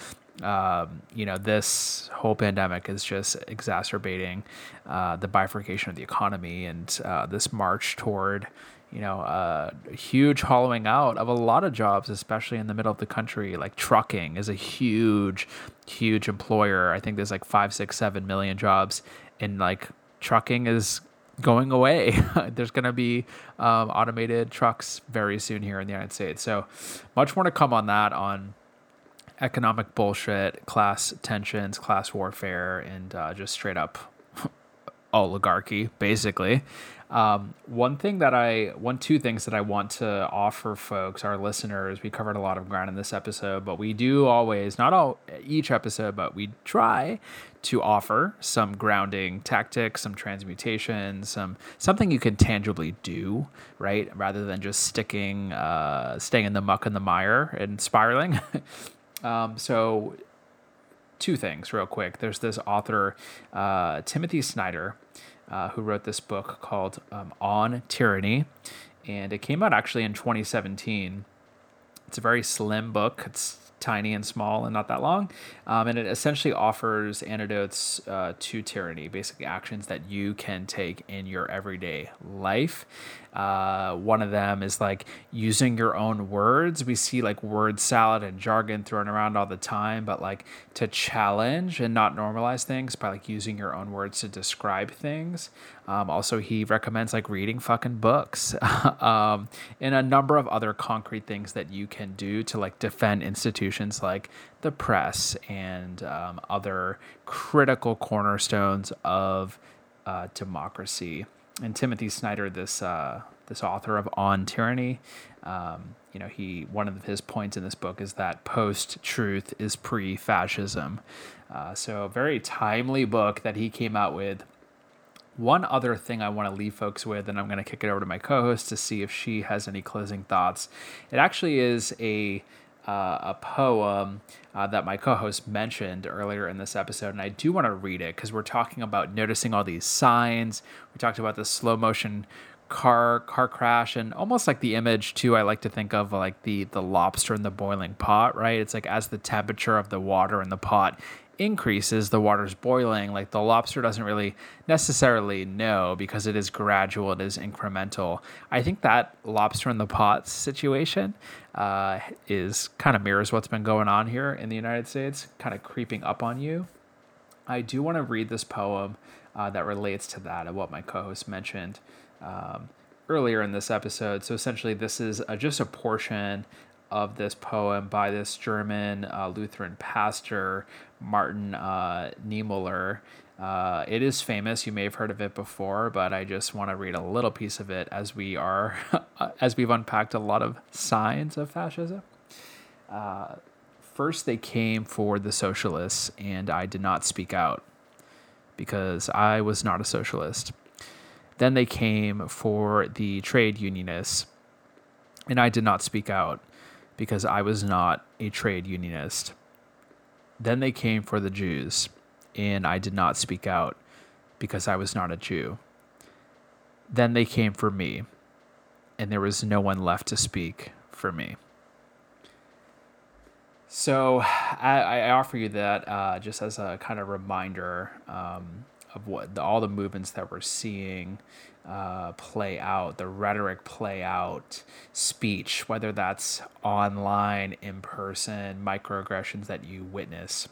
um, you know, this whole pandemic is just exacerbating uh, the bifurcation of the economy and uh, this march toward you know, a huge hollowing out of a lot of jobs, especially in the middle of the country. Like trucking is a huge, huge employer. I think there's like five, six, seven million jobs, and like trucking is going away. there's going to be um, automated trucks very soon here in the United States. So much more to come on that on economic bullshit, class tensions, class warfare, and uh, just straight up oligarchy, basically. Um, one thing that I, one, two things that I want to offer folks, our listeners, we covered a lot of ground in this episode, but we do always, not all, each episode, but we try to offer some grounding tactics, some transmutation, some something you can tangibly do, right? Rather than just sticking, uh, staying in the muck and the mire and spiraling. um, so, two things real quick. There's this author, uh, Timothy Snyder uh, who wrote this book called um, On Tyranny. And it came out actually in 2017. It's a very slim book. It's tiny and small and not that long. Um, and it essentially offers antidotes uh, to tyranny, basically actions that you can take in your everyday life. Uh, one of them is like using your own words. We see like word salad and jargon thrown around all the time, but like to challenge and not normalize things by like using your own words to describe things. Um, also, he recommends like reading fucking books um, and a number of other concrete things that you can do to like defend institutions like the press and um, other critical cornerstones of uh, democracy and Timothy Snyder, this uh, this author of On Tyranny, um, you know, he one of his points in this book is that post truth is pre fascism. Uh, so a very timely book that he came out with. One other thing I want to leave folks with, and I'm going to kick it over to my co-host to see if she has any closing thoughts. It actually is a uh, a poem uh, that my co-host mentioned earlier in this episode, and I do want to read it because we're talking about noticing all these signs. We talked about the slow motion car car crash and almost like the image too i like to think of like the the lobster in the boiling pot right it's like as the temperature of the water in the pot increases, the water's boiling. Like the lobster doesn't really necessarily know because it is gradual, it is incremental. I think that lobster in the pot situation uh, is kind of mirrors what's been going on here in the United States, kind of creeping up on you. I do want to read this poem uh, that relates to that and what my co host mentioned. Um, earlier in this episode. So essentially, this is uh, just a portion of this poem by this German uh, Lutheran pastor, Martin uh, Niemöller. Uh, it is famous. You may have heard of it before, but I just want to read a little piece of it as we are, as we've unpacked a lot of signs of fascism. Uh, first, they came for the socialists, and I did not speak out because I was not a socialist. Then they came for the trade unionists, and I did not speak out because I was not a trade unionist. Then they came for the Jews, and I did not speak out because I was not a Jew. Then they came for me, and there was no one left to speak for me. So I, I offer you that uh, just as a kind of reminder um, of what the, all the movements that we're seeing uh, play out, the rhetoric play out, speech, whether that's online, in person, microaggressions that you witness.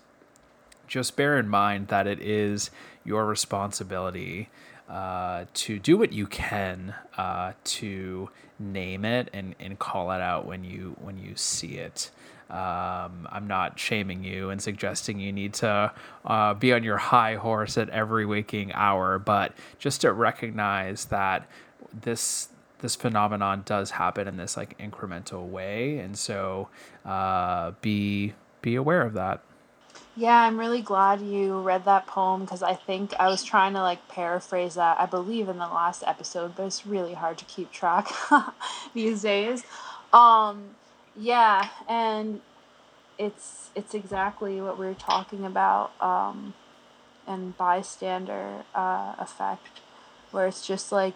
Just bear in mind that it is your responsibility uh, to do what you can uh, to name it and, and call it out when you when you see it. Um, I'm not shaming you and suggesting you need to uh, be on your high horse at every waking hour, but just to recognize that this this phenomenon does happen in this like incremental way, and so uh, be be aware of that. Yeah, I'm really glad you read that poem because I think I was trying to like paraphrase that. I believe in the last episode, but it's really hard to keep track these days. Um, yeah, and it's it's exactly what we are talking about um, and bystander uh, effect, where it's just like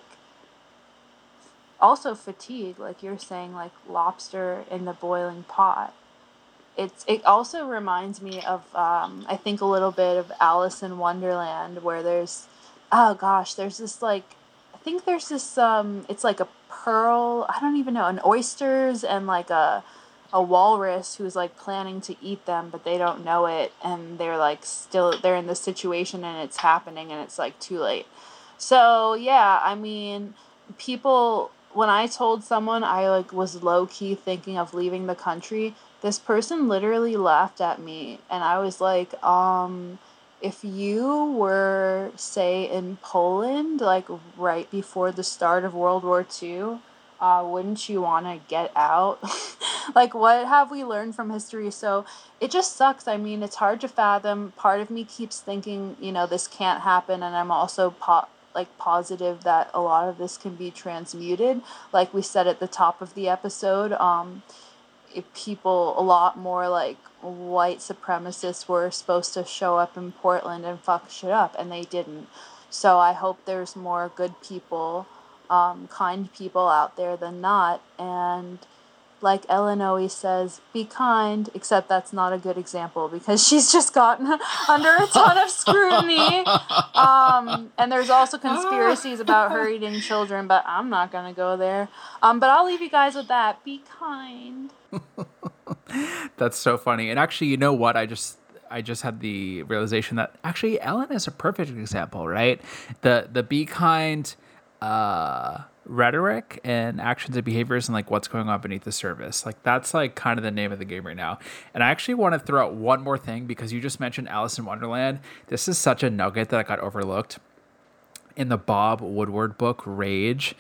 also fatigue, like you're saying, like lobster in the boiling pot. It's it also reminds me of um, I think a little bit of Alice in Wonderland, where there's oh gosh, there's this like think there's this um, it's like a pearl. I don't even know an oysters and like a a walrus who's like planning to eat them but they don't know it and they're like still they're in the situation and it's happening and it's like too late so yeah i mean people when i told someone i like was low key thinking of leaving the country this person literally laughed at me and i was like um if you were, say, in Poland, like right before the start of World War II, uh, wouldn't you want to get out? like, what have we learned from history? So it just sucks. I mean, it's hard to fathom. Part of me keeps thinking, you know, this can't happen, and I'm also po- like positive that a lot of this can be transmuted. Like we said at the top of the episode, um, people a lot more like white supremacists were supposed to show up in Portland and fuck shit up, and they didn't. So I hope there's more good people, um, kind people out there than not. And like Ellen always says, be kind, except that's not a good example because she's just gotten under a ton of scrutiny. Um, and there's also conspiracies about her eating children, but I'm not going to go there. Um, but I'll leave you guys with that. Be kind. That's so funny. And actually, you know what? I just I just had the realization that actually Ellen is a perfect example, right? The the be kind uh rhetoric and actions and behaviors and like what's going on beneath the surface. Like that's like kind of the name of the game right now. And I actually want to throw out one more thing because you just mentioned Alice in Wonderland. This is such a nugget that I got overlooked. In the Bob Woodward book Rage,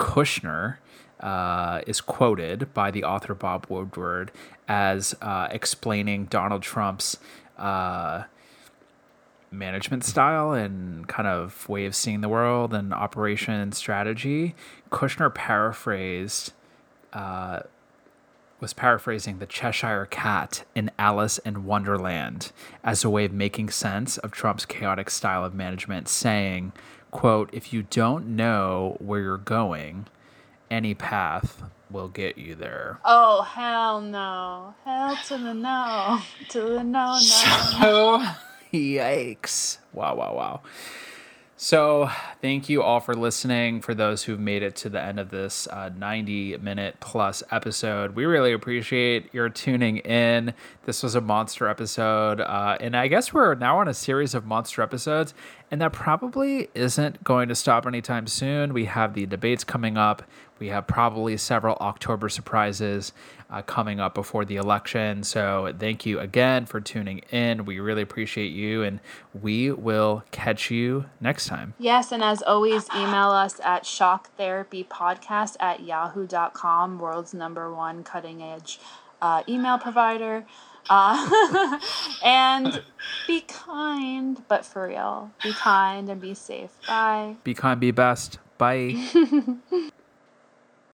Kushner uh, is quoted by the author Bob Woodward as uh, explaining Donald Trump's uh, management style and kind of way of seeing the world and operation strategy. Kushner paraphrased, uh, was paraphrasing the Cheshire Cat in Alice in Wonderland as a way of making sense of Trump's chaotic style of management, saying, quote, if you don't know where you're going, any path will get you there. Oh, hell no. Hell to the no. To the no, no. So, yikes. Wow, wow, wow. So, thank you all for listening. For those who've made it to the end of this uh, 90 minute plus episode, we really appreciate your tuning in. This was a monster episode. Uh, and I guess we're now on a series of monster episodes, and that probably isn't going to stop anytime soon. We have the debates coming up, we have probably several October surprises uh, coming up before the election. So, thank you again for tuning in. We really appreciate you, and we will catch you next time. Yes, and as always, email us at shocktherapypodcast at yahoo.com, world's number one cutting edge uh, email provider. Uh, and be kind, but for real, be kind and be safe. Bye. Be kind, be best. Bye.